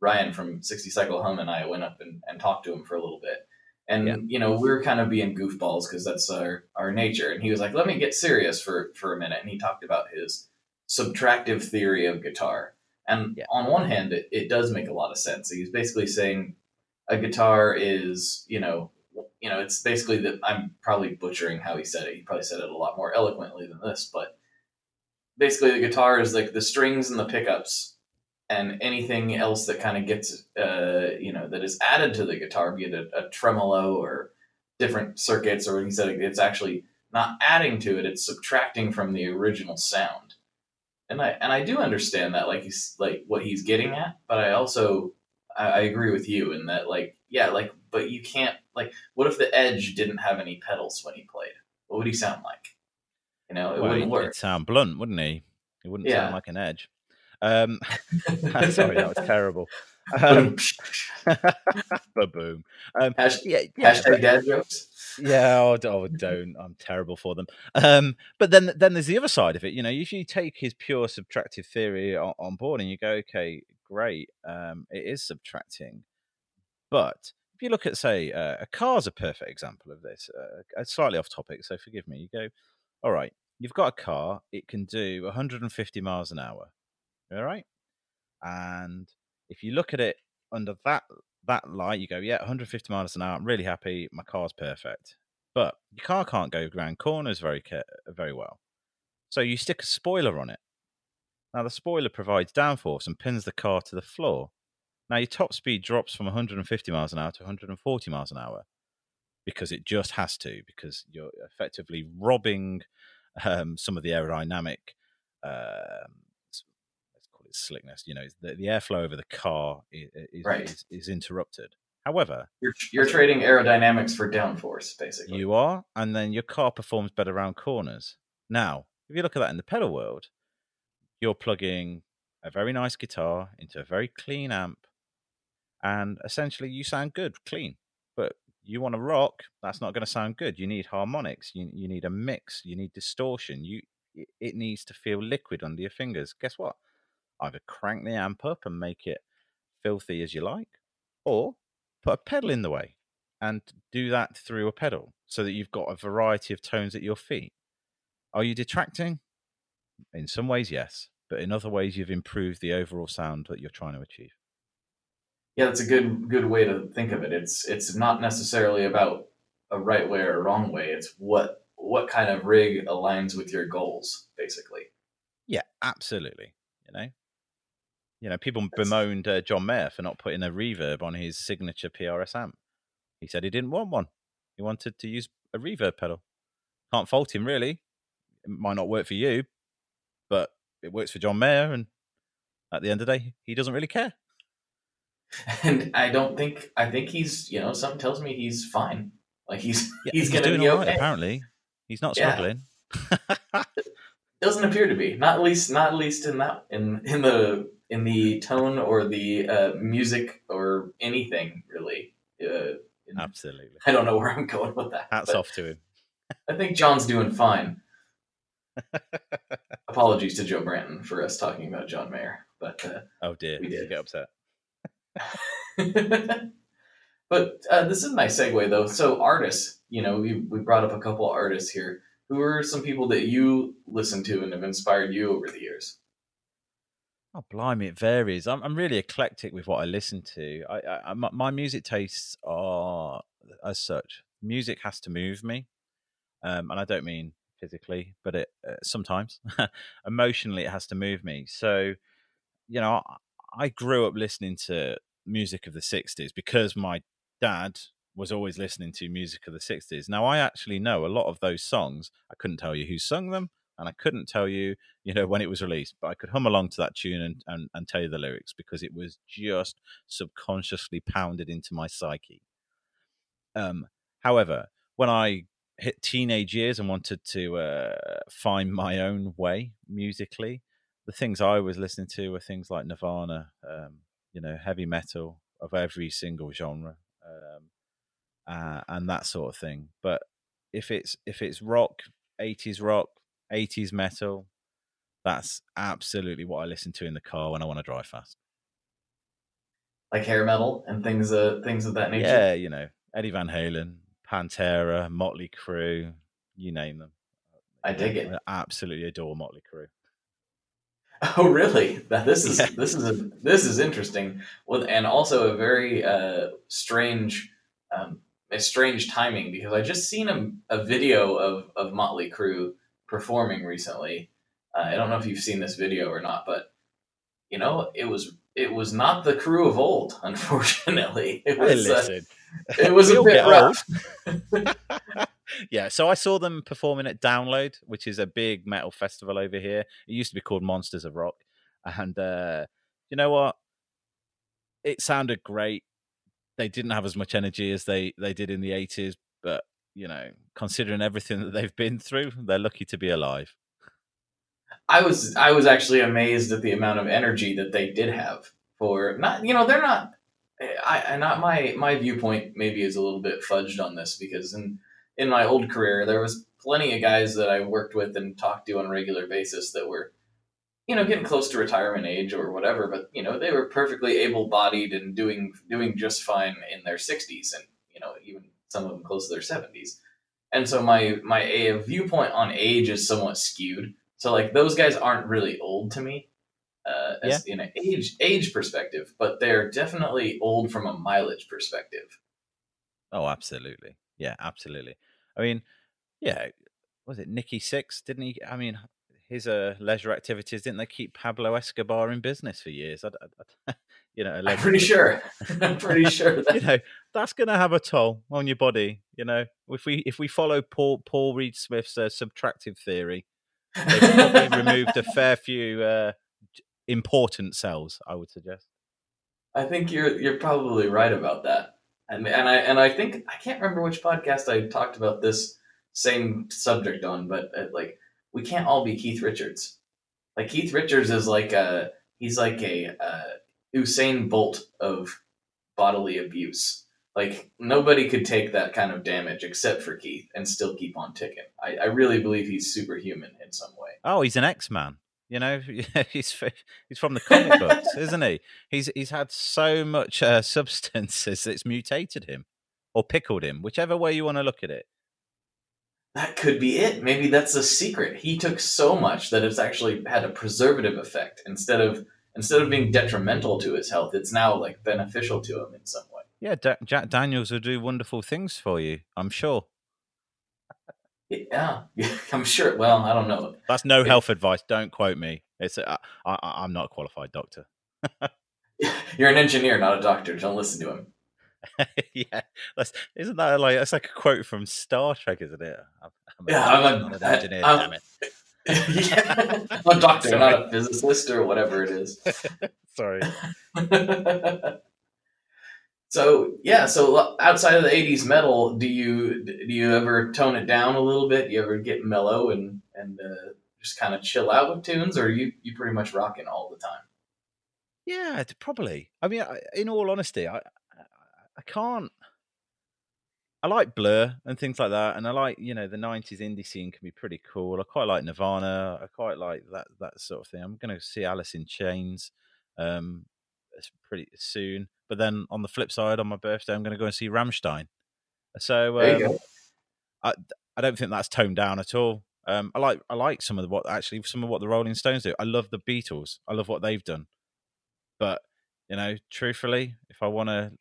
Ryan from 60 Cycle Hum and I went up and, and talked to him for a little bit. And Yeah. you know, we were kind of being goofballs because that's our, our nature. And he was like, "Let me get serious for for a minute." And he talked about his subtractive theory of guitar. And Yeah. on one hand, it, it does make a lot of sense. He's basically saying a guitar is, you know, you know, it's basically that I'm probably butchering how he said it. He probably said it a lot more eloquently than this, but basically the guitar is like the strings and the pickups and anything else that kind of gets uh, you know that is added to the guitar be it a, a tremolo or different circuits or he said it's actually not adding to it it's subtracting from the original sound and i and i do understand that like he's like what he's getting at but i also i, I agree with you in that like yeah like but you can't like what if the edge didn't have any pedals when he played what would he sound like you know it Well, wouldn't work He'd sound blunt, wouldn't he? He wouldn't Yeah. sound like an edge. Um, sorry, that was terrible. Um, boom. Um, Hash- yeah, yeah, hashtag dad jokes yeah. Oh, oh, don't. I'm terrible for them. Um, but then, then there's the other side of it. You know, if you take his pure subtractive theory on, on board and you go, okay, great, um, it is subtracting, but if you look at, say, uh, a car's a perfect example of this. Uh, slightly off topic, so forgive me. You go, all right, you've got a car, it can do 150 miles an hour, all right, and if you look at it under that that light, you go, yeah, 150 miles an hour. I'm really happy. My car's perfect, but your car can't go around corners very very well. So you stick a spoiler on it. Now the spoiler provides downforce and pins the car to the floor. Now your top speed drops from 150 miles an hour to 140 miles an hour because it just has to because you're effectively robbing um, some of the aerodynamic um, s- let's call it slickness. You know, the, the airflow over the car is is, Right. is is interrupted. However, You're, you're trading aerodynamics for downforce, basically. you are, and then your car performs better around corners. Now, if you look at that in the pedal world, you're plugging a very nice guitar into a very clean amp, and essentially you sound good, clean. But you want to rock, that's not going to sound good. You need harmonics, you, you need a mix, you need distortion. You it needs to feel liquid under your fingers. Guess what? Either crank the amp up and make it filthy as you like, or put a pedal in the way and do that through a pedal so that you've got a variety of tones at your feet. Are you detracting? In some ways, yes, but in other ways, you've improved the overall sound that you're trying to achieve. Yeah, that's a good good way to think of it. It's it's not necessarily about a right way or a wrong way. It's what what kind of rig aligns with your goals, basically. Yeah, absolutely. You know, you know, people bemoaned uh, John Mayer for not putting a reverb on his signature PRS amp. He said he didn't want one. He wanted to use a reverb pedal. Can't fault him, really. It might not work for you, but it works for John Mayer, and at the end of the day, he doesn't really care. And I don't think I think he's you know something tells me he's fine. Like he's Yeah, he's, gonna doing be all right, okay. apparently. He's not Yeah. struggling. Doesn't appear to be. Not least not least in that in in the in the tone or the uh, music or anything really. Uh, in- Absolutely. I don't know where I'm going with that. Hats off to him. I think John's doing fine. Apologies to Joe Branton for us talking about John Mayer, but uh, Oh dear, We did you get upset? but uh, this is a nice segue though. So artists, you know, we we brought up a couple artists here. Who are some people that you listen to and have inspired you over the years? Oh, blimey, it varies. I'm, I'm really eclectic with what I listen to. I, I, I my, music tastes are as such. Music has to move me, um, and I don't mean physically, but it uh, sometimes emotionally it has to move me. So, you know, I grew up listening to music of the '60s because my dad was always listening to music of the 60s. Now, I actually know a lot of those songs. I couldn't tell you who sung them, and I couldn't tell you, you know, when it was released, but I could hum along to that tune and, and, and tell you the lyrics because it was just subconsciously pounded into my psyche. Um, however, when I hit teenage years and wanted to uh, find my own way musically, the things I was listening to were things like Nirvana, um, you know, heavy metal of every single genre, um, uh, and that sort of thing. But if it's if it's rock, eighties rock, eighties metal, that's absolutely what I listen to in the car when I want to drive fast. Like hair metal and things, uh, things of that nature. Yeah, you know, Eddie Van Halen, Pantera, Motley Crue, you name them. I dig it. I absolutely adore Motley Crue. Oh, really? Now, this is Yeah. this is a, this is interesting. Well, and also a very uh, strange, um, a strange timing because I just seen a, a video of of Motley Crue performing recently. Uh, I don't know if you've seen this video or not, but you know, it was it was not the crew of old. Unfortunately, it was uh, it was a bit rough. yeah, so I saw them performing at Download, which is a big metal festival over here. It used to be called Monsters of Rock, and uh, you know what? It sounded great. They didn't have as much energy as they they did in the eighties, but you know, considering everything that mm. they've been through, they're lucky to be alive. I was I was actually amazed at the amount of energy that they did have for not you know they're not I I not my my viewpoint maybe is a little bit fudged on this because in in my old career there was plenty of guys that I worked with and talked to on a regular basis that were you know getting close to retirement age or whatever but you know they were perfectly able bodied and doing doing just fine in their 60s and you know even some of them close to their 70s and so my my a viewpoint on age is somewhat skewed so like those guys aren't really old to me, uh, as in an age age perspective, but they're definitely old from a mileage perspective. Oh, absolutely. Yeah, absolutely. I mean, yeah, was it Nikki Sixx? Didn't he? I mean, his uh, leisure activities didn't they keep Pablo Escobar in business for years? I, I, I- you know, I'm pretty sure. I'm pretty sure that you know that's going to have a toll on your body. You know, if we if we follow Paul Paul Reed Smith's uh, subtractive theory, they've probably removed a fair few uh, important cells. I would suggest. I think you're you're probably right about that. And and I and I think I can't remember which podcast I talked about this same subject on, but uh, like we can't all be Keith Richards. Like Keith Richards is like a he's like a uh, Usain Bolt of bodily abuse. Like nobody could take that kind of damage except for Keith and still keep on ticking. I, I really believe he's superhuman in some way. Oh, he's an X Man. You know, he's he's from the comic books, isn't he? He's he's had so much uh, substances that's mutated him or pickled him, whichever way you want to look at it. That could be it. Maybe that's a secret. He took so much that it's actually had a preservative effect instead of instead of being detrimental to his health. It's now like beneficial to him in some way. Yeah, Jack Daniels will do wonderful things for you. I'm sure. Yeah, I'm sure. Well, I don't know. That's no Yeah. health advice. Don't quote me. It's a, I, I, I'm not a qualified doctor. You're an engineer, not a doctor. Don't listen to him. yeah, that's isn't that like that's like a quote from Star Trek, isn't it? I'm, I'm Yeah, I'm a- not an I- engineer. I'm- damn it. Yeah, I'm a doctor, Sorry. not a physicist or whatever it is. Sorry. so yeah, so outside of the '80s metal, do you do you ever tone it down a little bit? You ever get mellow and and uh, just kind of chill out with tunes, or are you you pretty much rocking all the time? Yeah, probably. I mean, I, in all honesty, I, I I can't. I like Blur and things like that, and I like you know the '90s indie scene can be pretty cool. I quite like Nirvana. I quite like that that sort of thing. I'm going to see Alice in Chains, um, pretty soon. But then on the flip side, on my birthday, I'm going to go and see Rammstein. So um. I I don't think that's toned down at all. Um, I like I like some of the, what actually some of what the Rolling Stones do. I love the Beatles. I love what they've done. But you know, truthfully, if I want to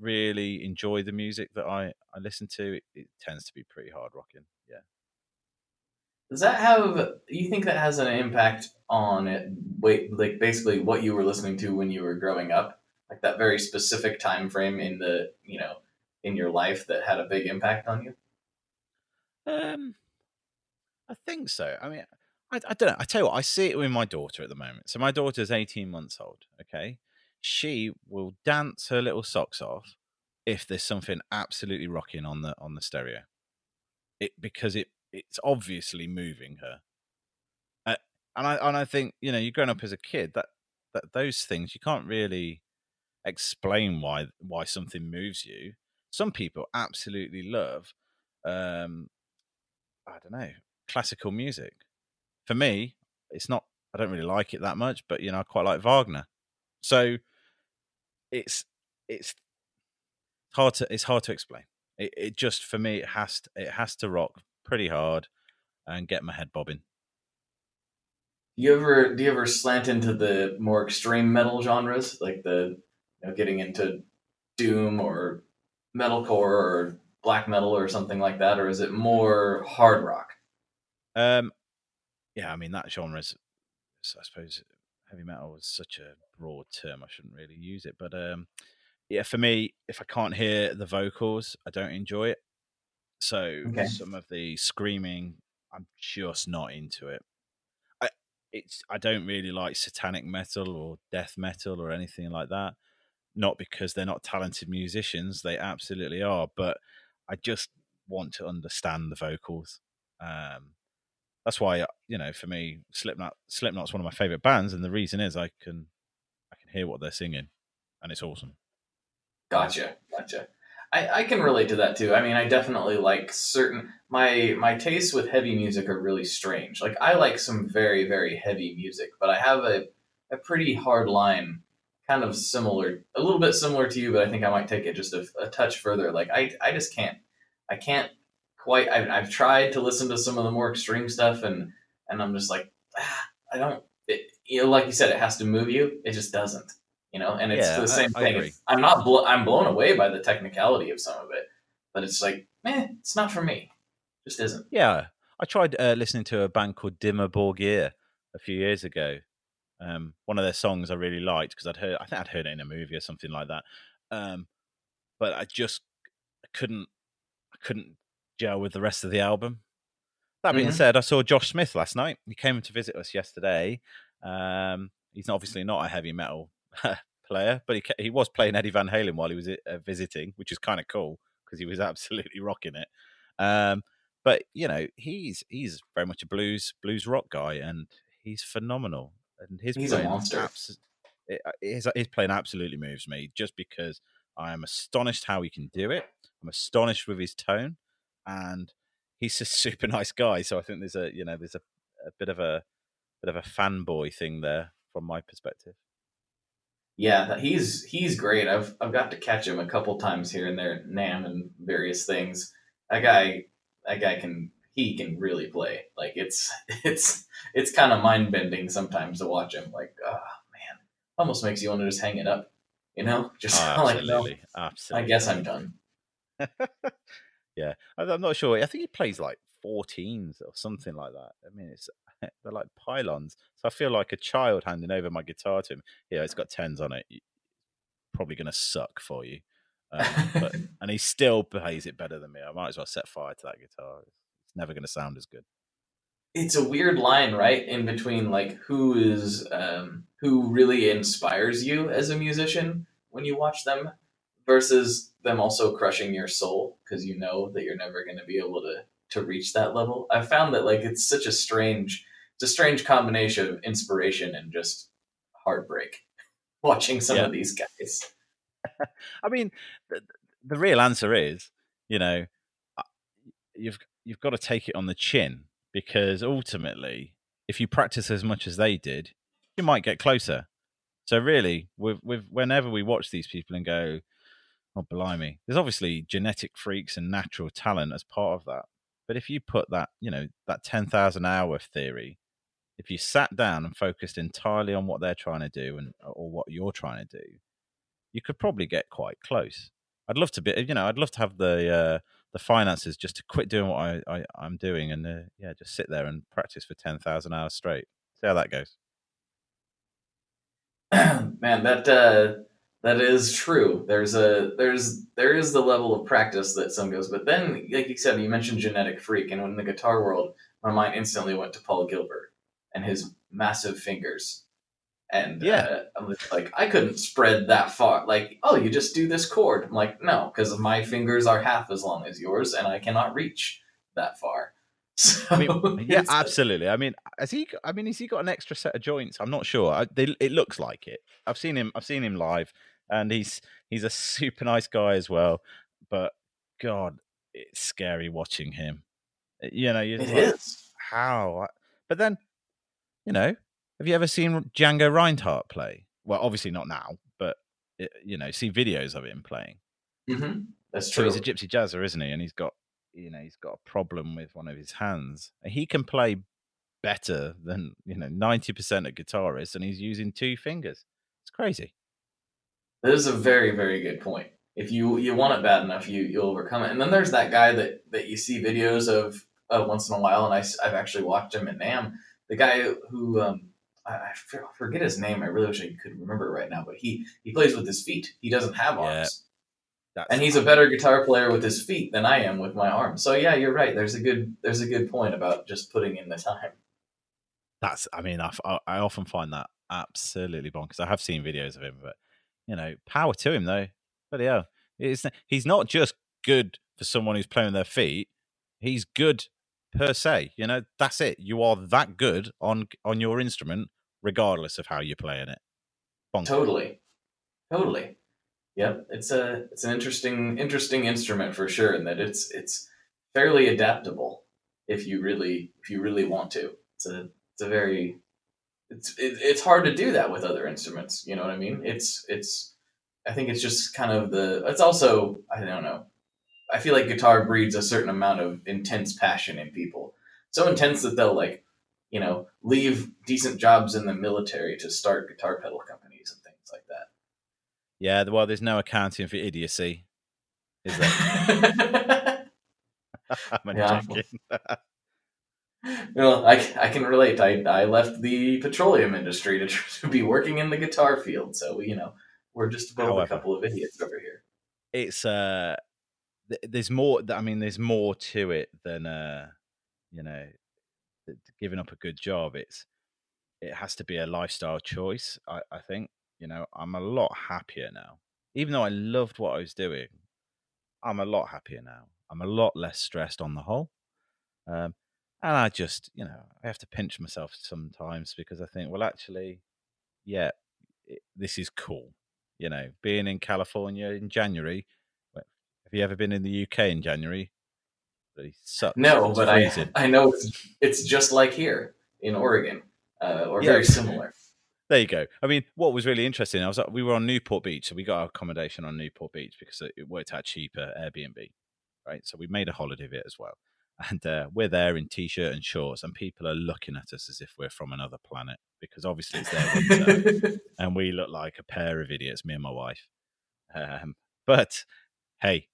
really enjoy the music that I I listen to, it, it tends to be pretty hard rocking. Yeah. Does that have? You think that has an impact on it? Wait, like basically what you were listening to when you were growing up, like that very specific time frame in the you know in your life that had a big impact on you. Um, I think so. I mean, I, I don't know. I tell you what, I see it with my daughter at the moment. So my daughter's 18 months old. Okay. She will dance her little socks off if there's something absolutely rocking on the on the stereo. It because it it's obviously moving her. Uh, and I and I think, you know, you're growing up as a kid, that that those things you can't really explain why why something moves you. Some people absolutely love um I don't know, classical music. For me, it's not. I don't really like it that much, but you know, I quite like Wagner. So it's it's hard to it's hard to explain. It, it just for me it has to, it has to rock pretty hard and get my head bobbing. You ever do you ever slant into the more extreme metal genres, like the you know, getting into doom or metalcore or black metal or something like that, or is it more hard rock? Um, yeah, I mean that genre is, I suppose heavy metal is such a broad term. I shouldn't really use it, but um, yeah, for me, if I can't hear the vocals, I don't enjoy it. So Okay. some of the screaming, I'm just not into it. I it's I don't really like satanic metal or death metal or anything like that. Not because they're not talented musicians, they absolutely are, but I just want to understand the vocals. Um, that's why uh, you know, for me, Slipknot Slipknot's one of my favorite bands, and the reason is I can I can hear what they're singing, and it's awesome. Gotcha, gotcha. I, I can relate to that too. I mean, I definitely like certain my my tastes with heavy music are really strange. Like I like some very very heavy music, but I have a a pretty hard line, kind of similar, a little bit similar to you, but I think I might take it just a, a touch further. Like I I just can't I can't quite. I've, I've tried to listen to some of the more extreme stuff, and and I'm just like ah, I don't. It, you know, like you said, it has to move you. It just doesn't you know and it's Yeah, the same I thing agree. I'm not blo- i'm blown away by the technicality of some of it but it's like eh, it's not for me just isn't Yeah, I tried uh, listening to a band called Dimmu Borgir a few years ago. Um, one of their songs I really liked because I'd heard, I think I'd heard it in a movie or something like that. Um, but I just couldn't, I couldn't gel with the rest of the album. That being Mhm. said, I saw Josh Smith last night. He came to visit us yesterday. Um, he's obviously not a heavy metal player, but he he was playing Eddie Van Halen while he was uh, visiting, which is kind of cool because he was absolutely rocking it. Um, but you know, he's he's very much a blues blues rock guy, and he's phenomenal. And his He's a playing monster. abs- it- uh, his, his playing absolutely moves me, just because I am astonished how he can do it. I'm astonished with his tone, and he's a super nice guy. So I think there's a you know there's a, a bit of a bit of a fanboy thing there from my perspective. yeah he's he's great. I've i've got to catch him a couple times here and there at NAMM and various things. That guy that guy can he can really play. Like it's it's it's kind of mind-bending sometimes to watch him. Like oh man almost makes you want to just hang it up you know? Just Oh, like no, absolutely, i guess i'm done yeah, I'm not sure. I think he plays like 14s or something like that. I mean, it's they're like pylons. So I feel like a child handing over my guitar to him. Yeah, it's got tens on it. Probably going to suck for you. Um, but, and he still plays it better than me. I might as well set fire to that guitar. It's never going to sound as good. it's a weird line, right, in between like who is um, who really inspires you as a musician when you watch them, versus them also crushing your soul because you know that you're never going to be able to to reach that level. I found that like it's such a strange, it's a strange combination of inspiration and just heartbreak watching some Yeah. of these guys. I mean, the, the real answer is, you know, uh, you've you've got to take it on the chin because ultimately, if you practice as much as they did, you might get closer. So really, with with whenever we watch these people and go, oh blimey, there's obviously genetic freaks and natural talent as part of that. But if you put that, you know, that ten thousand hour theory, if you sat down and focused entirely on what they're trying to do and or what you're trying to do, you could probably get quite close. I'd love to be, you know, I'd love to have the uh, the finances just to quit doing what I, I I'm doing and uh, yeah, just sit there and practice for ten thousand hours straight. See how that goes. Man, that uh, that is true. There's a there's there is the level of practice that some goes, but then like you said, you mentioned genetic freak, and in the guitar world, my mind instantly went to Paul Gilbert and his massive fingers. And Yeah. uh, I'm like, I couldn't spread that far. Like, oh, you just do this chord. I'm like, no, because my fingers are half as long as yours, and I cannot reach that far. So I mean, yeah, absolutely. I mean, has he? I mean, has he got an extra set of joints? I'm not sure. I, they, it looks like it. I've seen him. I've seen him live, and he's he's a super nice guy as well. But God, it's scary watching him. Uh, You know, you're It like, is. how? But then, you know, have you ever seen Django Reinhardt play? Well, obviously not now, but uh, you know, see videos of him playing. hmm That's So true. he's a gypsy jazzer, isn't he? And he's got, you know, he's got a problem with one of his hands. He can play better than you know ninety percent of guitarists, and he's using two fingers. It's crazy. That is a very, very good point. If you you want it bad enough, you you'll overcome it. And then there's that guy that that you see videos of uh, once in a while, and I, have actually watched him at NAMM. The guy who um, I, I forget his name. I really wish I could remember it right now. But he he plays with his feet. He doesn't have Yeah. arms, That's, and he's a better guitar player with his feet than I am with my arms. So yeah, you're right. There's a good there's a good point about just putting in the time. that's. I mean, I, I often find that absolutely bonkers. I have seen videos of him, but you know, power to him though. But yeah, it's he's not just good for someone who's playing their feet. He's good per se. You know, that's it. You are that good on on your instrument, regardless of how you're playing it. Bonkers. Totally, totally. Yep, it's a it's an interesting interesting instrument for sure, in that it's it's fairly adaptable if you really if you really want to. It's a it's a very it's it, it's hard to do that with other instruments. You know what I mean? It's it's I think it's just kind of the it's also I don't know. I feel like guitar breeds a certain amount of intense passion in people. So intense that they'll like, you know, leave decent jobs in the military to start guitar pedal companies and things like that. Yeah, well, there's no accounting for idiocy, is there? I'm Yeah. joking. well, I, I can relate. I, I left the petroleum industry to, tr- to be working in the guitar field, so you know we're just above a couple of idiots over here. it's uh, th- there's more. I mean, there's more to it than uh, you know, th- giving up a good job. It's it has to be a lifestyle choice. I, I think you know I'm a lot happier now. Even though I loved what I was doing, I'm a lot happier now. I'm a lot less stressed on the whole. Um, and I just, you know, I have to pinch myself sometimes because I think, well, actually, yeah, it, this is cool. You know, being in California in January. Have you ever been in the UK in January? No, but I freezing. I know it's it's just like here in Oregon, uh, or Yeah. very similar. There you go. I mean, what was really interesting, I was we were on Newport Beach, so we got our accommodation on Newport Beach because it worked out cheaper Airbnb, right? So we made a holiday of it as well, and uh, we're there in t-shirt and shorts, and people are looking at us as if we're from another planet because obviously it's their and we look like a pair of idiots, me and my wife. Um, but hey,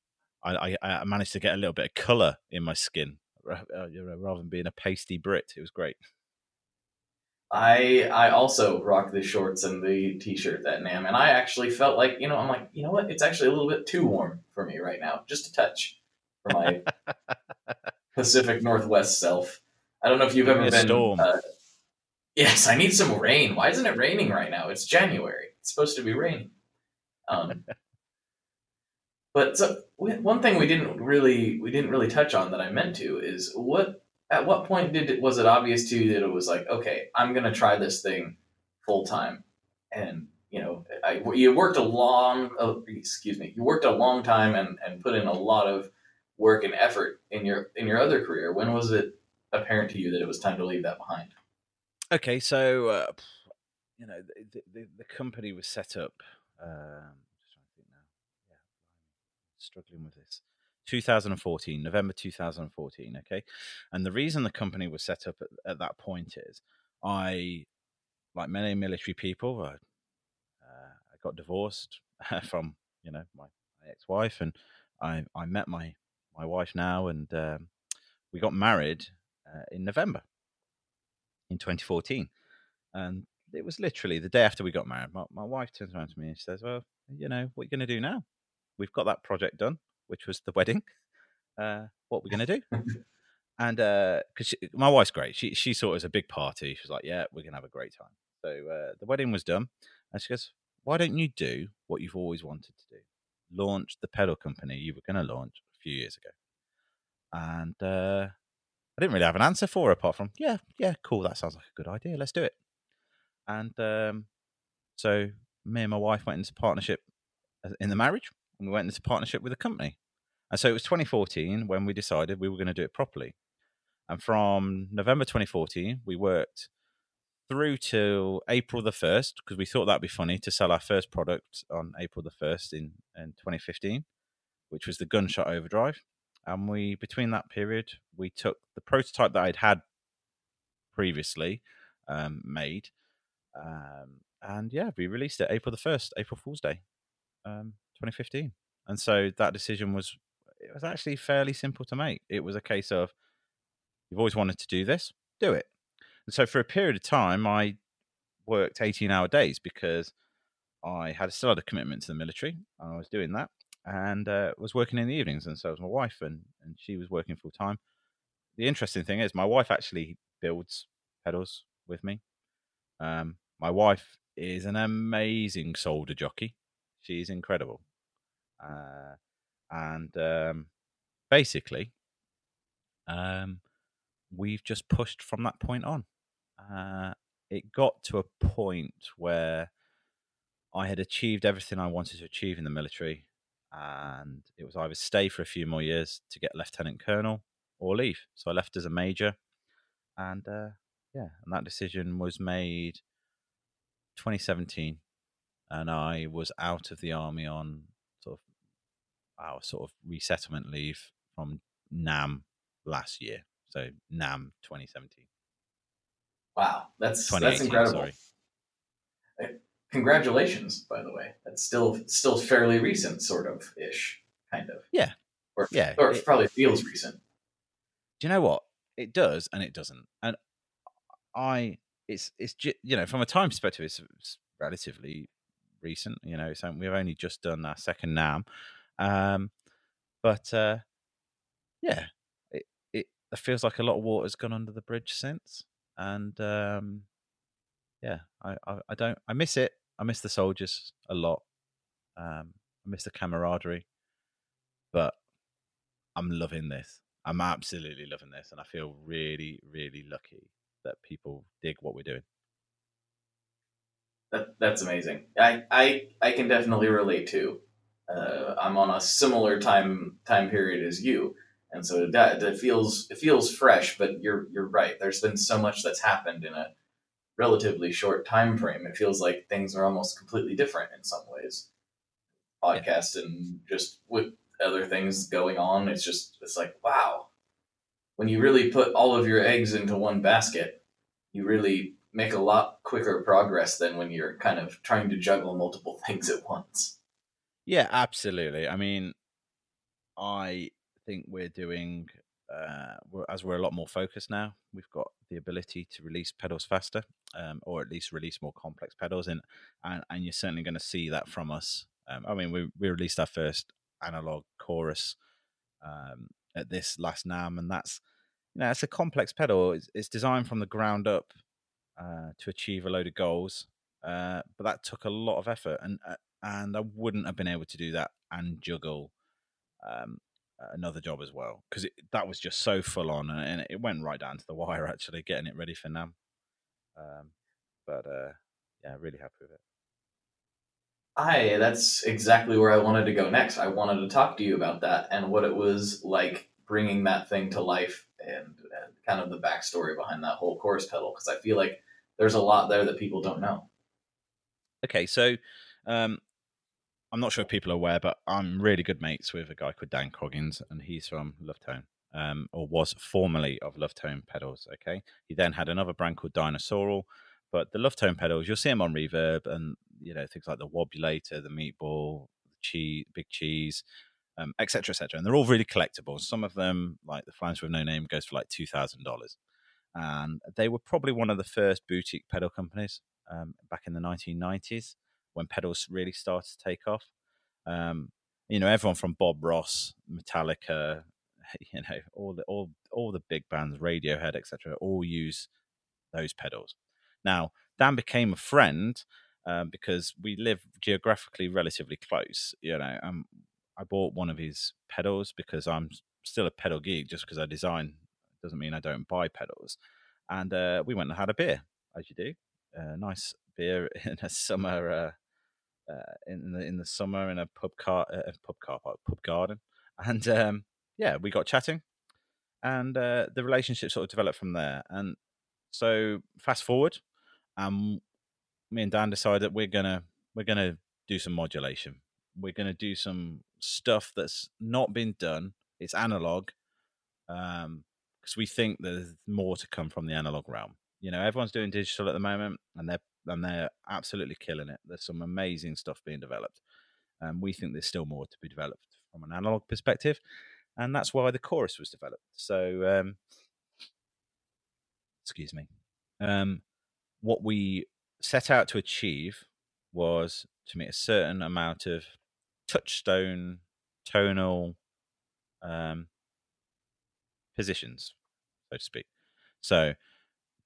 I, I, I managed to get a little bit of color in my skin uh, rather than being a pasty Brit. It was great. I I also rock the shorts and the t-shirt that NAMM, and I actually felt like you know I'm like you know what it's actually a little bit too warm for me right now, just a touch for my Pacific Northwest self. I don't know if you've ever been. storm. Uh, yes, I need some rain. Why isn't it raining right now? It's January. It's supposed to be raining. Um, but so one thing we didn't really we didn't really touch on that I meant to is what at what point did it was it obvious to you that it was like okay I'm gonna try this thing full time and you know I, you worked a long uh, excuse me you worked a long time and, and put in a lot of work and effort in your in your other career when was it apparent to you that it was time to leave that behind Okay, so uh, you know the, the the company was set up. Um, just trying to think now. Yeah, struggling with this. 2014, November 2014. Okay, and the reason the company was set up at, at that point is I, like many military people, I, uh, I got divorced from you know my my ex-wife, and I I met my my wife now, and um, we got married uh, in November in 2014, and it was literally the day after we got married. My, my wife turns around to me and she says, "Well, you know, what are you going to do now? We've got that project done, which was the wedding. Uh, what are we going to do?" and because my wife's great, she she saw it as a big party. She was like, "Yeah, we're going to have a great time." So uh, the wedding was done, and she goes, "Why don't you do what you've always wanted to do? Launch the pedal company you were going to launch few years ago." And uh, I didn't really have an answer for her apart from, "Yeah, yeah, cool. That sounds like a good idea. Let's do it." And um, so me and my wife went into partnership uh, in the marriage, and we went into partnership with a company. And so it was 2014 when we decided we were going to do it properly. And from November 2014, we worked through till April the 1st because we thought that'd be funny to sell our first product on April the 1st in, in 2015, which was the Gunshot Overdrive. And we, between that period, we took the prototype that I'd had previously um, made um, and yeah, we released it April the first, April Fool's Day, um, 2015. And so that decision was it was actually fairly simple to make. It was a case of you've always wanted to do this, do it. And so for a period of time, I worked 18 hour days because I had still had a commitment to the military. And I was doing that and uh, was working in the evenings. And so was my wife, and, and she was working full time. The interesting thing is, my wife actually builds pedals with me. Um, my wife is an amazing solder jockey. She's incredible. Uh, and um, basically, um, we've just pushed from that point on. Uh, it got to a point where I had achieved everything I wanted to achieve in the military, and it was either stay for a few more years to get lieutenant colonel or leave. So I left as a major, and uh, yeah, and that decision was made 2017, and I was out of the army on sort of our sort of resettlement leave from NAMM last year. So NAMM 2017. Wow, that's that's incredible. Sorry. Congratulations, by the way. That's still still fairly recent, sort of ish, kind of. Yeah. Or yeah, or it probably feels recent. Do you know what it does and it doesn't? And I it's it's you know from a time perspective, it's, it's relatively recent. You know, so we've only just done our second NAMM, um, but uh, yeah, it, it it feels like a lot of water's gone under the bridge since, and um, yeah, I, I, I don't I miss it. I miss the soldiers a lot. Um, I miss the camaraderie, but I'm loving this. I'm absolutely loving this, and I feel really, really lucky that people dig what we're doing. That, that's amazing. I, I I can definitely relate to. Uh, I'm on a similar time time period as you, and so that, that feels it feels fresh. But you're you're right. There's been so much that's happened in a relatively short time frame. It feels like things are almost completely different in some ways. Podcast yeah. and just with other things going on, it's just it's like wow, when you really put all of your eggs into one basket, you really make a lot quicker progress than when you're kind of trying to juggle multiple things at once. Yeah, absolutely. I mean, I think we're doing uh, we're, as we're a lot more focused now. We've got the ability to release pedals faster, um, or at least release more complex pedals, and and, and you're certainly going to see that from us. Um, I mean, we we released our first analog chorus um, at this last NAMM, and that's you know it's a complex pedal. It's, it's designed from the ground up uh, to achieve a load of goals, uh, but that took a lot of effort, and uh, and I wouldn't have been able to do that and juggle um, another job as well because that was just so full on, and it went right down to the wire actually getting it ready for NAMM. Um, but uh, yeah, really happy with it. Hi, that's exactly where I wanted to go next. I wanted to talk to you about that and what it was like bringing that thing to life and, and kind of the backstory behind that whole chorus pedal because I feel like there's a lot there that people don't know. Okay, so um, I'm not sure if people are aware, but I'm really good mates with a guy called Dan Coggins, and he's from Love Tone, um, or was formerly of Love Tone pedals. Okay, he then had another brand called Dinosaural, but the Love Tone pedals, you'll see them on Reverb, and you know things like the Wobulator, the Meatball, cheese, big cheese, um, etc. etc. And they're all really collectible. Some of them, like the Flange with No Name, goes for like two thousand dollars, and they were probably one of the first boutique pedal companies um, back in the 1990s when pedals really started to take off. Um, you know, everyone from Bob Ross, Metallica, you know, all the all all the big bands, Radiohead, etc., all use those pedals. Now, Dan became a friend um, because we live geographically relatively close. You know, um, I bought one of his pedals because I'm still a pedal geek. Just because I design doesn't mean I don't buy pedals. And uh, we went and had a beer, as you do. A nice beer in a summer, uh, uh, in the in the summer in a pub car, uh, pub car pub garden, and um, yeah, we got chatting, and uh, the relationship sort of developed from there. And so, fast forward, um, me and Dan decided that we're gonna we're gonna do some modulation. We're gonna do some stuff that's not been done. It's analog, um, because we think there's more to come from the analog realm. You know, everyone's doing digital at the moment, and they're and they're absolutely killing it. There's some amazing stuff being developed, and we think there's still more to be developed from an analog perspective, and that's why the chorus was developed. So, um, excuse me. Um, what we set out to achieve was to meet a certain amount of touchstone tonal um, positions, so to speak. So,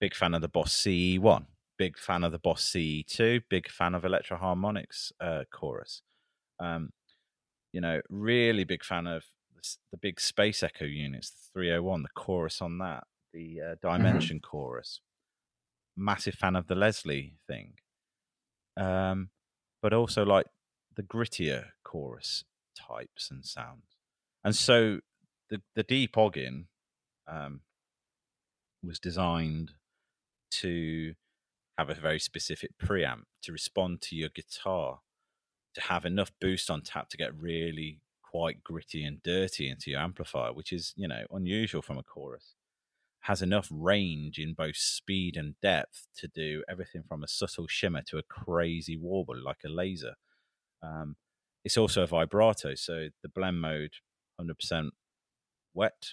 big fan of the Boss CE1, big fan of the Boss CE2, big fan of Electro Harmonix uh, chorus. Um, you know, really big fan of the, the, big Space Echo units, the 301, the chorus on that, the uh, mm-hmm. Dimension mm-hmm. chorus. Massive fan of the Leslie thing. Um, but also like the grittier chorus types and sounds. And so the the deep Oggin um, was designed to have a very specific preamp to respond to your guitar, to have enough boost on tap to get really quite gritty and dirty into your amplifier, which is you know unusual from a chorus. Has enough range in both speed and depth to do everything from a subtle shimmer to a crazy warble like a laser. Um, it's also a vibrato, so the blend mode, hundred percent wet,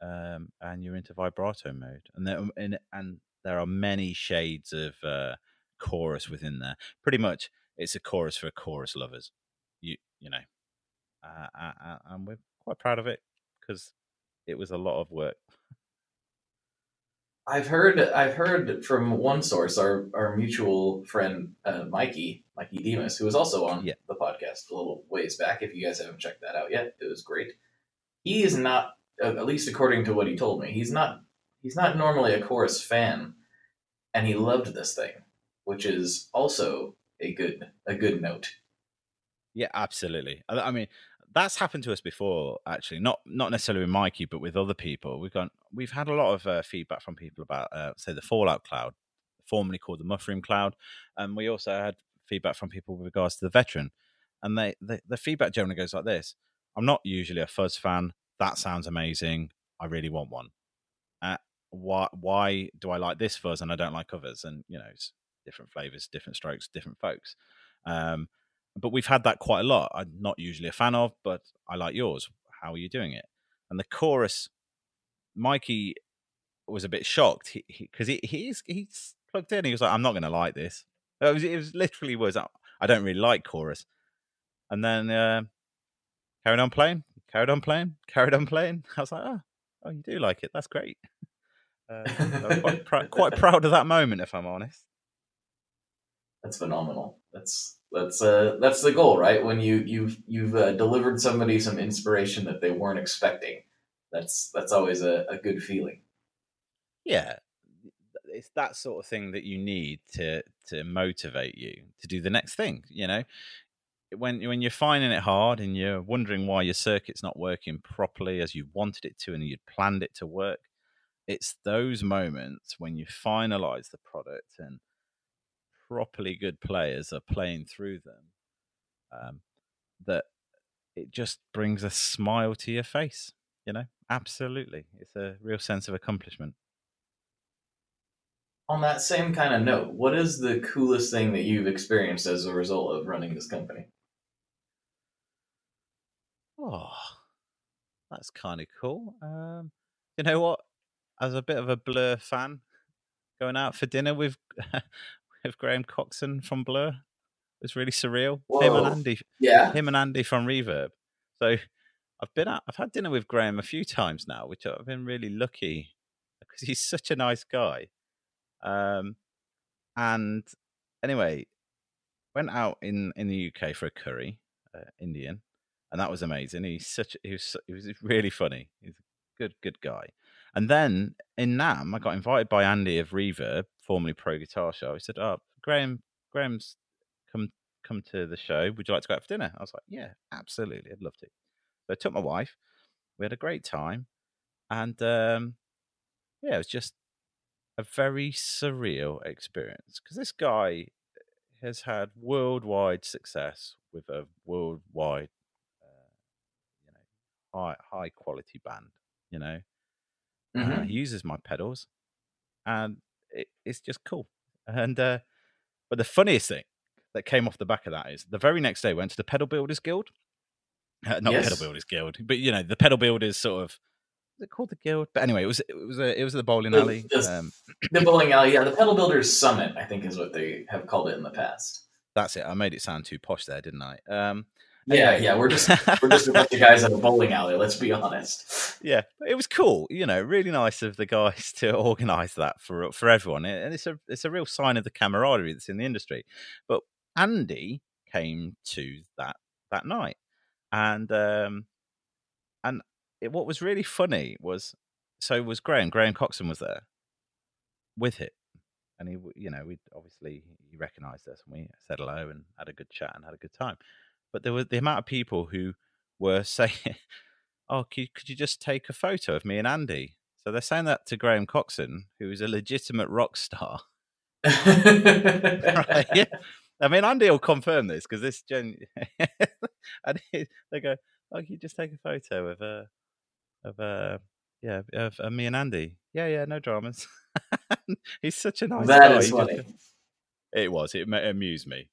um, and you're into vibrato mode, and there and, and there are many shades of uh, chorus within there. Pretty much, it's a chorus for chorus lovers. You you know, uh, and we're quite proud of it because it was a lot of work. I've heard I've heard from one source, our our mutual friend uh, Mikey Mikey Demus, who was also on yeah. the podcast a little ways back. If you guys haven't checked that out yet, it was great. He is not, at least according to what he told me, he's not he's not normally a chorus fan, and he loved this thing, which is also a good a good note. Yeah, absolutely. I mean, that's happened to us before actually not not necessarily with mikey but with other people. We've gone we've had a lot of uh, feedback from people about uh, say the fallout cloud formerly called the mushroom cloud and we also had feedback from people with regards to the veteran and they, they the feedback generally goes like this i'm not usually a fuzz fan. That sounds amazing. I really want one. Uh, why why do i like this fuzz and i don't like others? And you know it's different flavors different strokes different folks. Um, but we've had that quite a lot. I'm not usually a fan of, but I like yours. How are you doing it? And the chorus, Mikey was a bit shocked because he, he, he's he's plugged in. He was like, "I'm not going to like this." It was, it was literally was I don't really like chorus. And then uh, carried on playing, carried on playing, carried on playing. I was like, "Oh, oh, you do like it? That's great." Uh, quite, pr- quite proud of that moment, if I'm honest. That's phenomenal. That's that's uh, that's the goal, right? When you you've you've uh, delivered somebody some inspiration that they weren't expecting. That's that's always a, a good feeling. Yeah, it's that sort of thing that you need to to motivate you to do the next thing. You know, when when you're finding it hard and you're wondering why your circuit's not working properly as you wanted it to and you'd planned it to work, it's those moments when you finalize the product and properly good players are playing through them, um, that it just brings a smile to your face. You know, absolutely, it's a real sense of accomplishment. On that same kind of note, what is the coolest thing that you've experienced as a result of running this company? oh, that's kind of cool. Um, you know what? As a bit of a Blur fan, going out for dinner with with Graham Coxon from Blur It was really surreal. Him and Andy, Yeah. him and Andy from Reverb. So I've been at, I've had dinner with Graham a few times now, which I've been really lucky because he's such a nice guy. Um, and anyway, went out in in the UK for a curry, uh, Indian, and that was amazing. He's such he was he was really funny. He's a good good guy. And then in NAMM, I got invited by Andy of Reverb, formerly Pro Guitar Show. He said, "Oh, Graham, Graham's come come to the show. Would you like to go out for dinner?" I was like, "Yeah, absolutely. I'd love to." So I took my wife. We had a great time, and um, yeah, it was just a very surreal experience because this guy has had worldwide success with a worldwide, uh, you know, high high quality band. You know, uh, Mhm. he uses my pedals, and it, it's just cool. And uh, but the funniest thing that came off the back of that is the very next day went to the Pedal Builders Guild, uh, not Yes. Pedal Builders Guild, but you know the Pedal Builders sort of. Is it called the guild? But anyway, it was it was a, it was the bowling It- alley. it's- Um, The bowling alley, yeah, the Pedal Builders Summit, I think, is what they have called it in the past. that's it. I made it sound too posh there, didn't I? Um, Yeah, yeah, we're just we're just a bunch of guys at a bowling alley. Let's be honest. yeah, it was cool. You know, really nice of the guys to organise that for for everyone, and it's a it's a real sign of the camaraderie that's in the industry. But Andy came to that that night, and um, and it, what was really funny was so was Graham. Graham Coxon was there with it, and he you know we obviously he recognised us and we said hello and had a good chat and had a good time. But there was the amount of people who were saying oh, could, you- could you just take a photo of me and Andy? So they're saying that to Graham Coxon, who is a legitimate rock star. right? Yeah. I mean, Andy will confirm this because this gen, and they go, "Oh, can you just take a photo of uh, of uh, yeah, of, of me and Andy." Yeah, yeah, no dramas. He's such a nice That guy. is He just- It was. It amused me.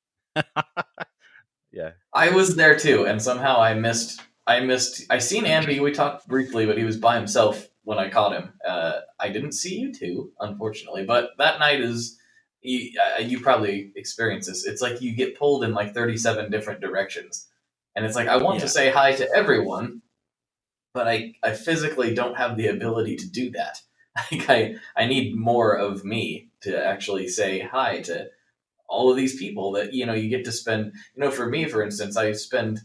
Yeah. I was there too, and somehow I missed. I missed. I seen Andy. We talked briefly, but he was by himself when I caught him. Uh, I didn't see you two, unfortunately. But that night is. You, uh, you probably experienced this. It's like you get pulled in like thirty-seven different directions, and it's like I want Yeah. to say hi to everyone, but I I physically don't have the ability to do that. Like I I need more of me to actually say hi to all of these people that you know you get to spend you know for me for instance i spend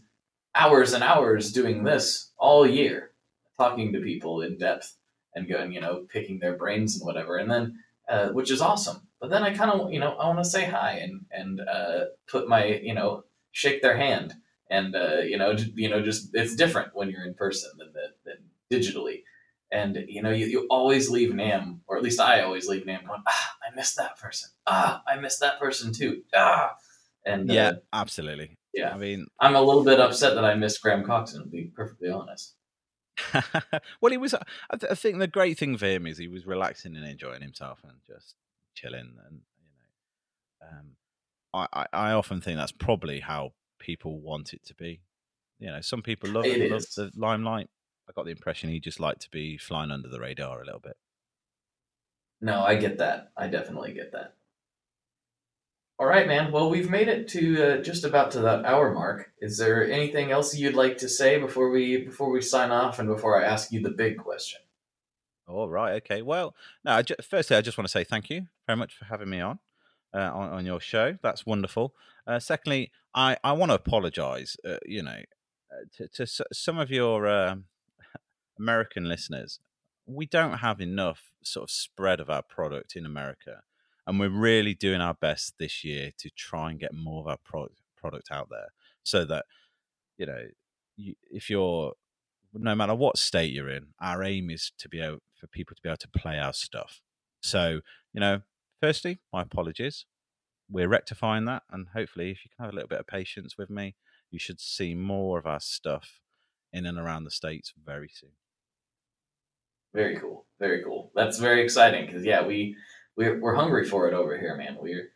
hours and hours doing this all year talking to people in depth and going you know picking their brains and whatever and then uh, which is awesome. But then i kind of you know i want to say hi and and uh, put my you know shake their hand and uh, you know you know just it's different when you're in person than the, than digitally and you know you, you always leave NAMM or at least i always leave NAMM going ah i missed that person ah i missed that person too ah and uh, Yeah, absolutely. yeah I mean, I'm a little bit upset that I missed Graham Coxon, to be perfectly honest. well, he was. I, th- I think the great thing for him is he was relaxing and enjoying himself and just chilling. And you know, um, I, I, I often think that's probably how people want it to be. You know, some people love It love the limelight. I got the impression he just liked to be flying under the radar a little bit. No, I get that. I definitely get that. All right, man. Well, we've made it to uh, just about to that hour mark. Is there anything else you'd like to say before we before we sign off and before I ask you the big question? All right. Okay. Well, no. I ju- firstly, I just want to say thank you very much for having me on uh, on, on your show. That's wonderful. Uh, secondly, I, I want to apologise. Uh, you know, uh, to, to s- some of your um American listeners, we don't have enough sort of spread of our product in America, and we're really doing our best this year to try and get more of our product product out there, so that you know, you, if you're no matter what state you're in, our aim is to be able for people to be able to play our stuff. So, you know, firstly, my apologies. We're rectifying that, and hopefully, if you can have a little bit of patience with me, you should see more of our stuff in and around the states very soon. Very cool. Very cool. That's very exciting because yeah, we we're, we're hungry for it over here, man. We're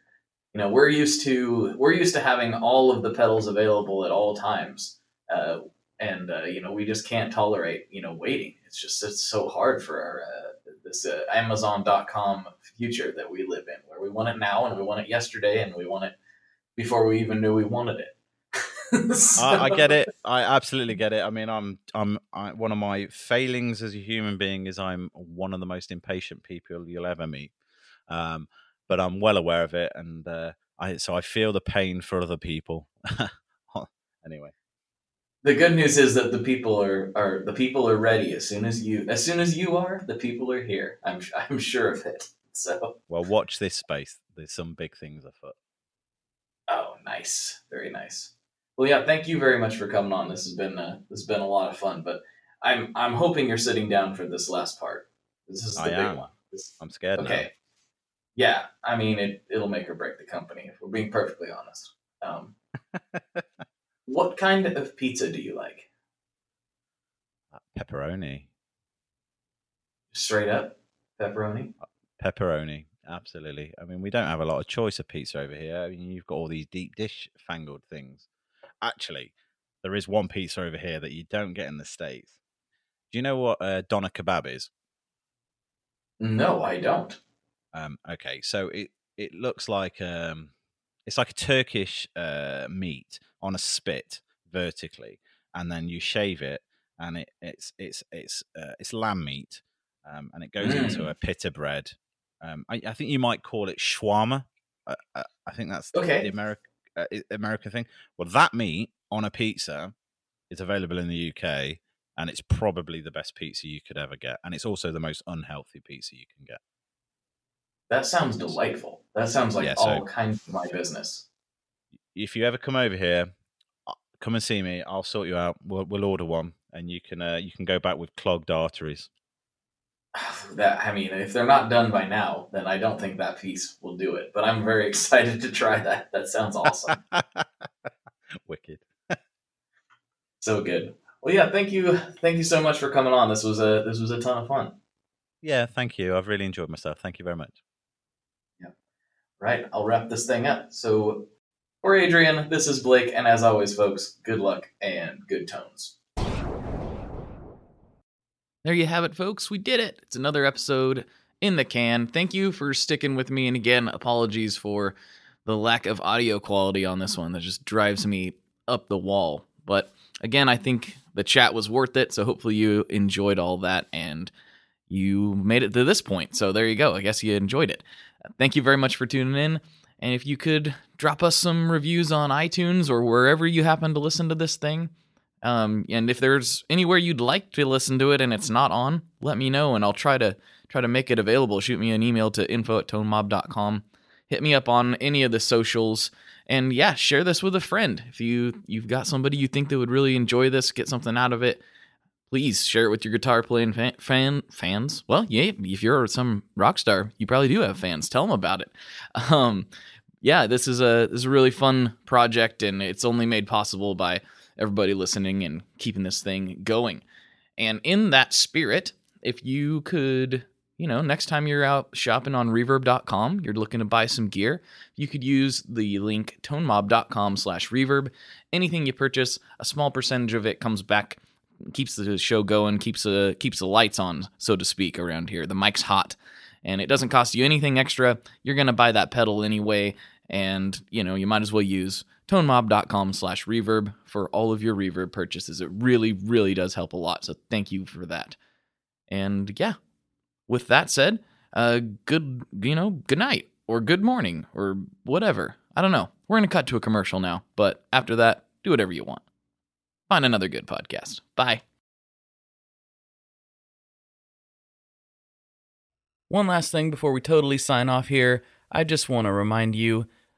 you know we're used to we're used to having all of the pedals available at all times. Uh, and uh, you know we just can't tolerate you know waiting. It's just it's so hard for our uh, this uh, Amazon.com future that we live in, where we want it now and we want it yesterday and we want it before we even knew we wanted it. So... I, I, get it. I absolutely get it. I mean, I'm I'm I, one of my failings as a human being is I'm one of the most impatient people you'll ever meet. Um, but I'm well aware of it, and uh, I so I feel the pain for other people. anyway, the good news is that the people are are the people are ready as soon as you as soon as you are. The people are here. I'm I'm sure of it. So well, watch this space. There's some big things afoot. Oh, nice, very nice. Well, yeah, thank you very much for coming on. This has been uh, this has been a lot of fun. But I'm I'm hoping you're sitting down for this last part. This is the I big am. one. This, I'm scared. Okay. Now. Yeah, I mean it. It'll make or break the company if we're being perfectly honest. Um, what kind of pizza do you like? Uh, pepperoni. Straight up pepperoni. Uh, pepperoni, absolutely. I mean, we don't have a lot of choice of pizza over here. I mean, you've got all these deep dish fangled things actually, there is one pizza over here that you don't get in the states. Do you know what uh, doner kebab is? No, I don't. Um, okay, so it it looks like um, it's like a Turkish uh, meat on a spit vertically, and then you shave it, and it, it's it's it's uh, it's lamb meat, um, and it goes mm. into a pita bread. Um, I, I, think you might call it shawarma. I, I, I think that's okay. the American uh, American thing. Well, that meat on a pizza is available in the UK, and it's probably the best pizza you could ever get, and it's also the most unhealthy pizza you can get. That sounds delightful. That sounds like yeah, so all kinds of my business. If you ever come over here, uh, come and see me. I'll sort you out. We'll, we'll order one, and you can uh, you can go back with clogged arteries. that I mean, if they're not done by now, then I don't think that piece will do it. But I'm very excited to try that. That sounds awesome. Wicked. so good. Well, yeah, thank you, thank you so much for coming on. This was a this was a ton of fun. Yeah, thank you. I've really enjoyed myself. Thank you very much. Yeah. Right. I'll wrap this thing up. So, for Adrian, this is Blake, and as always, folks, good luck and good tones. There you have it, folks. We did it. It's another episode in the can. Thank you for sticking with me. And again, apologies for the lack of audio quality on this one that just drives me up the wall. But again, I think the chat was worth it. So hopefully you enjoyed all that and you made it to this point. So there you go. I guess you enjoyed it. Thank you very much for tuning in. And if you could drop us some reviews on iTunes or wherever you happen to listen to this thing, um, and if there's anywhere you'd like to listen to it and it's not on, let me know and I'll try to try to make it available. Shoot me an email to info at tonemob.com. Hit me up on any of the socials. And yeah, share this with a friend. If you you've got somebody you think that would really enjoy this, get something out of it, please share it with your guitar playing fan, fan fans. Well, yeah, if you're some rock star, you probably do have fans. Tell them about it. Um, yeah, this is a this is a really fun project, and it's only made possible by everybody listening and keeping this thing going. And in that spirit, if you could, you know, next time you're out shopping on reverb.com, you're looking to buy some gear, you could use the link tonemob.com slash reverb. Anything you purchase, a small percentage of it comes back, keeps the show going, keeps the keeps the lights on, so to speak, around here. The mic's hot. And it doesn't cost you anything extra. You're gonna buy that pedal anyway, and you know, you might as well use tonemob.com slash reverb for all of your reverb purchases. It really, really does help a lot. So thank you for that. And yeah, with that said, uh, good, you know, good night or good morning or whatever. I don't know. We're going to cut to a commercial now, but after that, do whatever you want. Find another good podcast. Bye. One last thing before we totally sign off here. I just want to remind you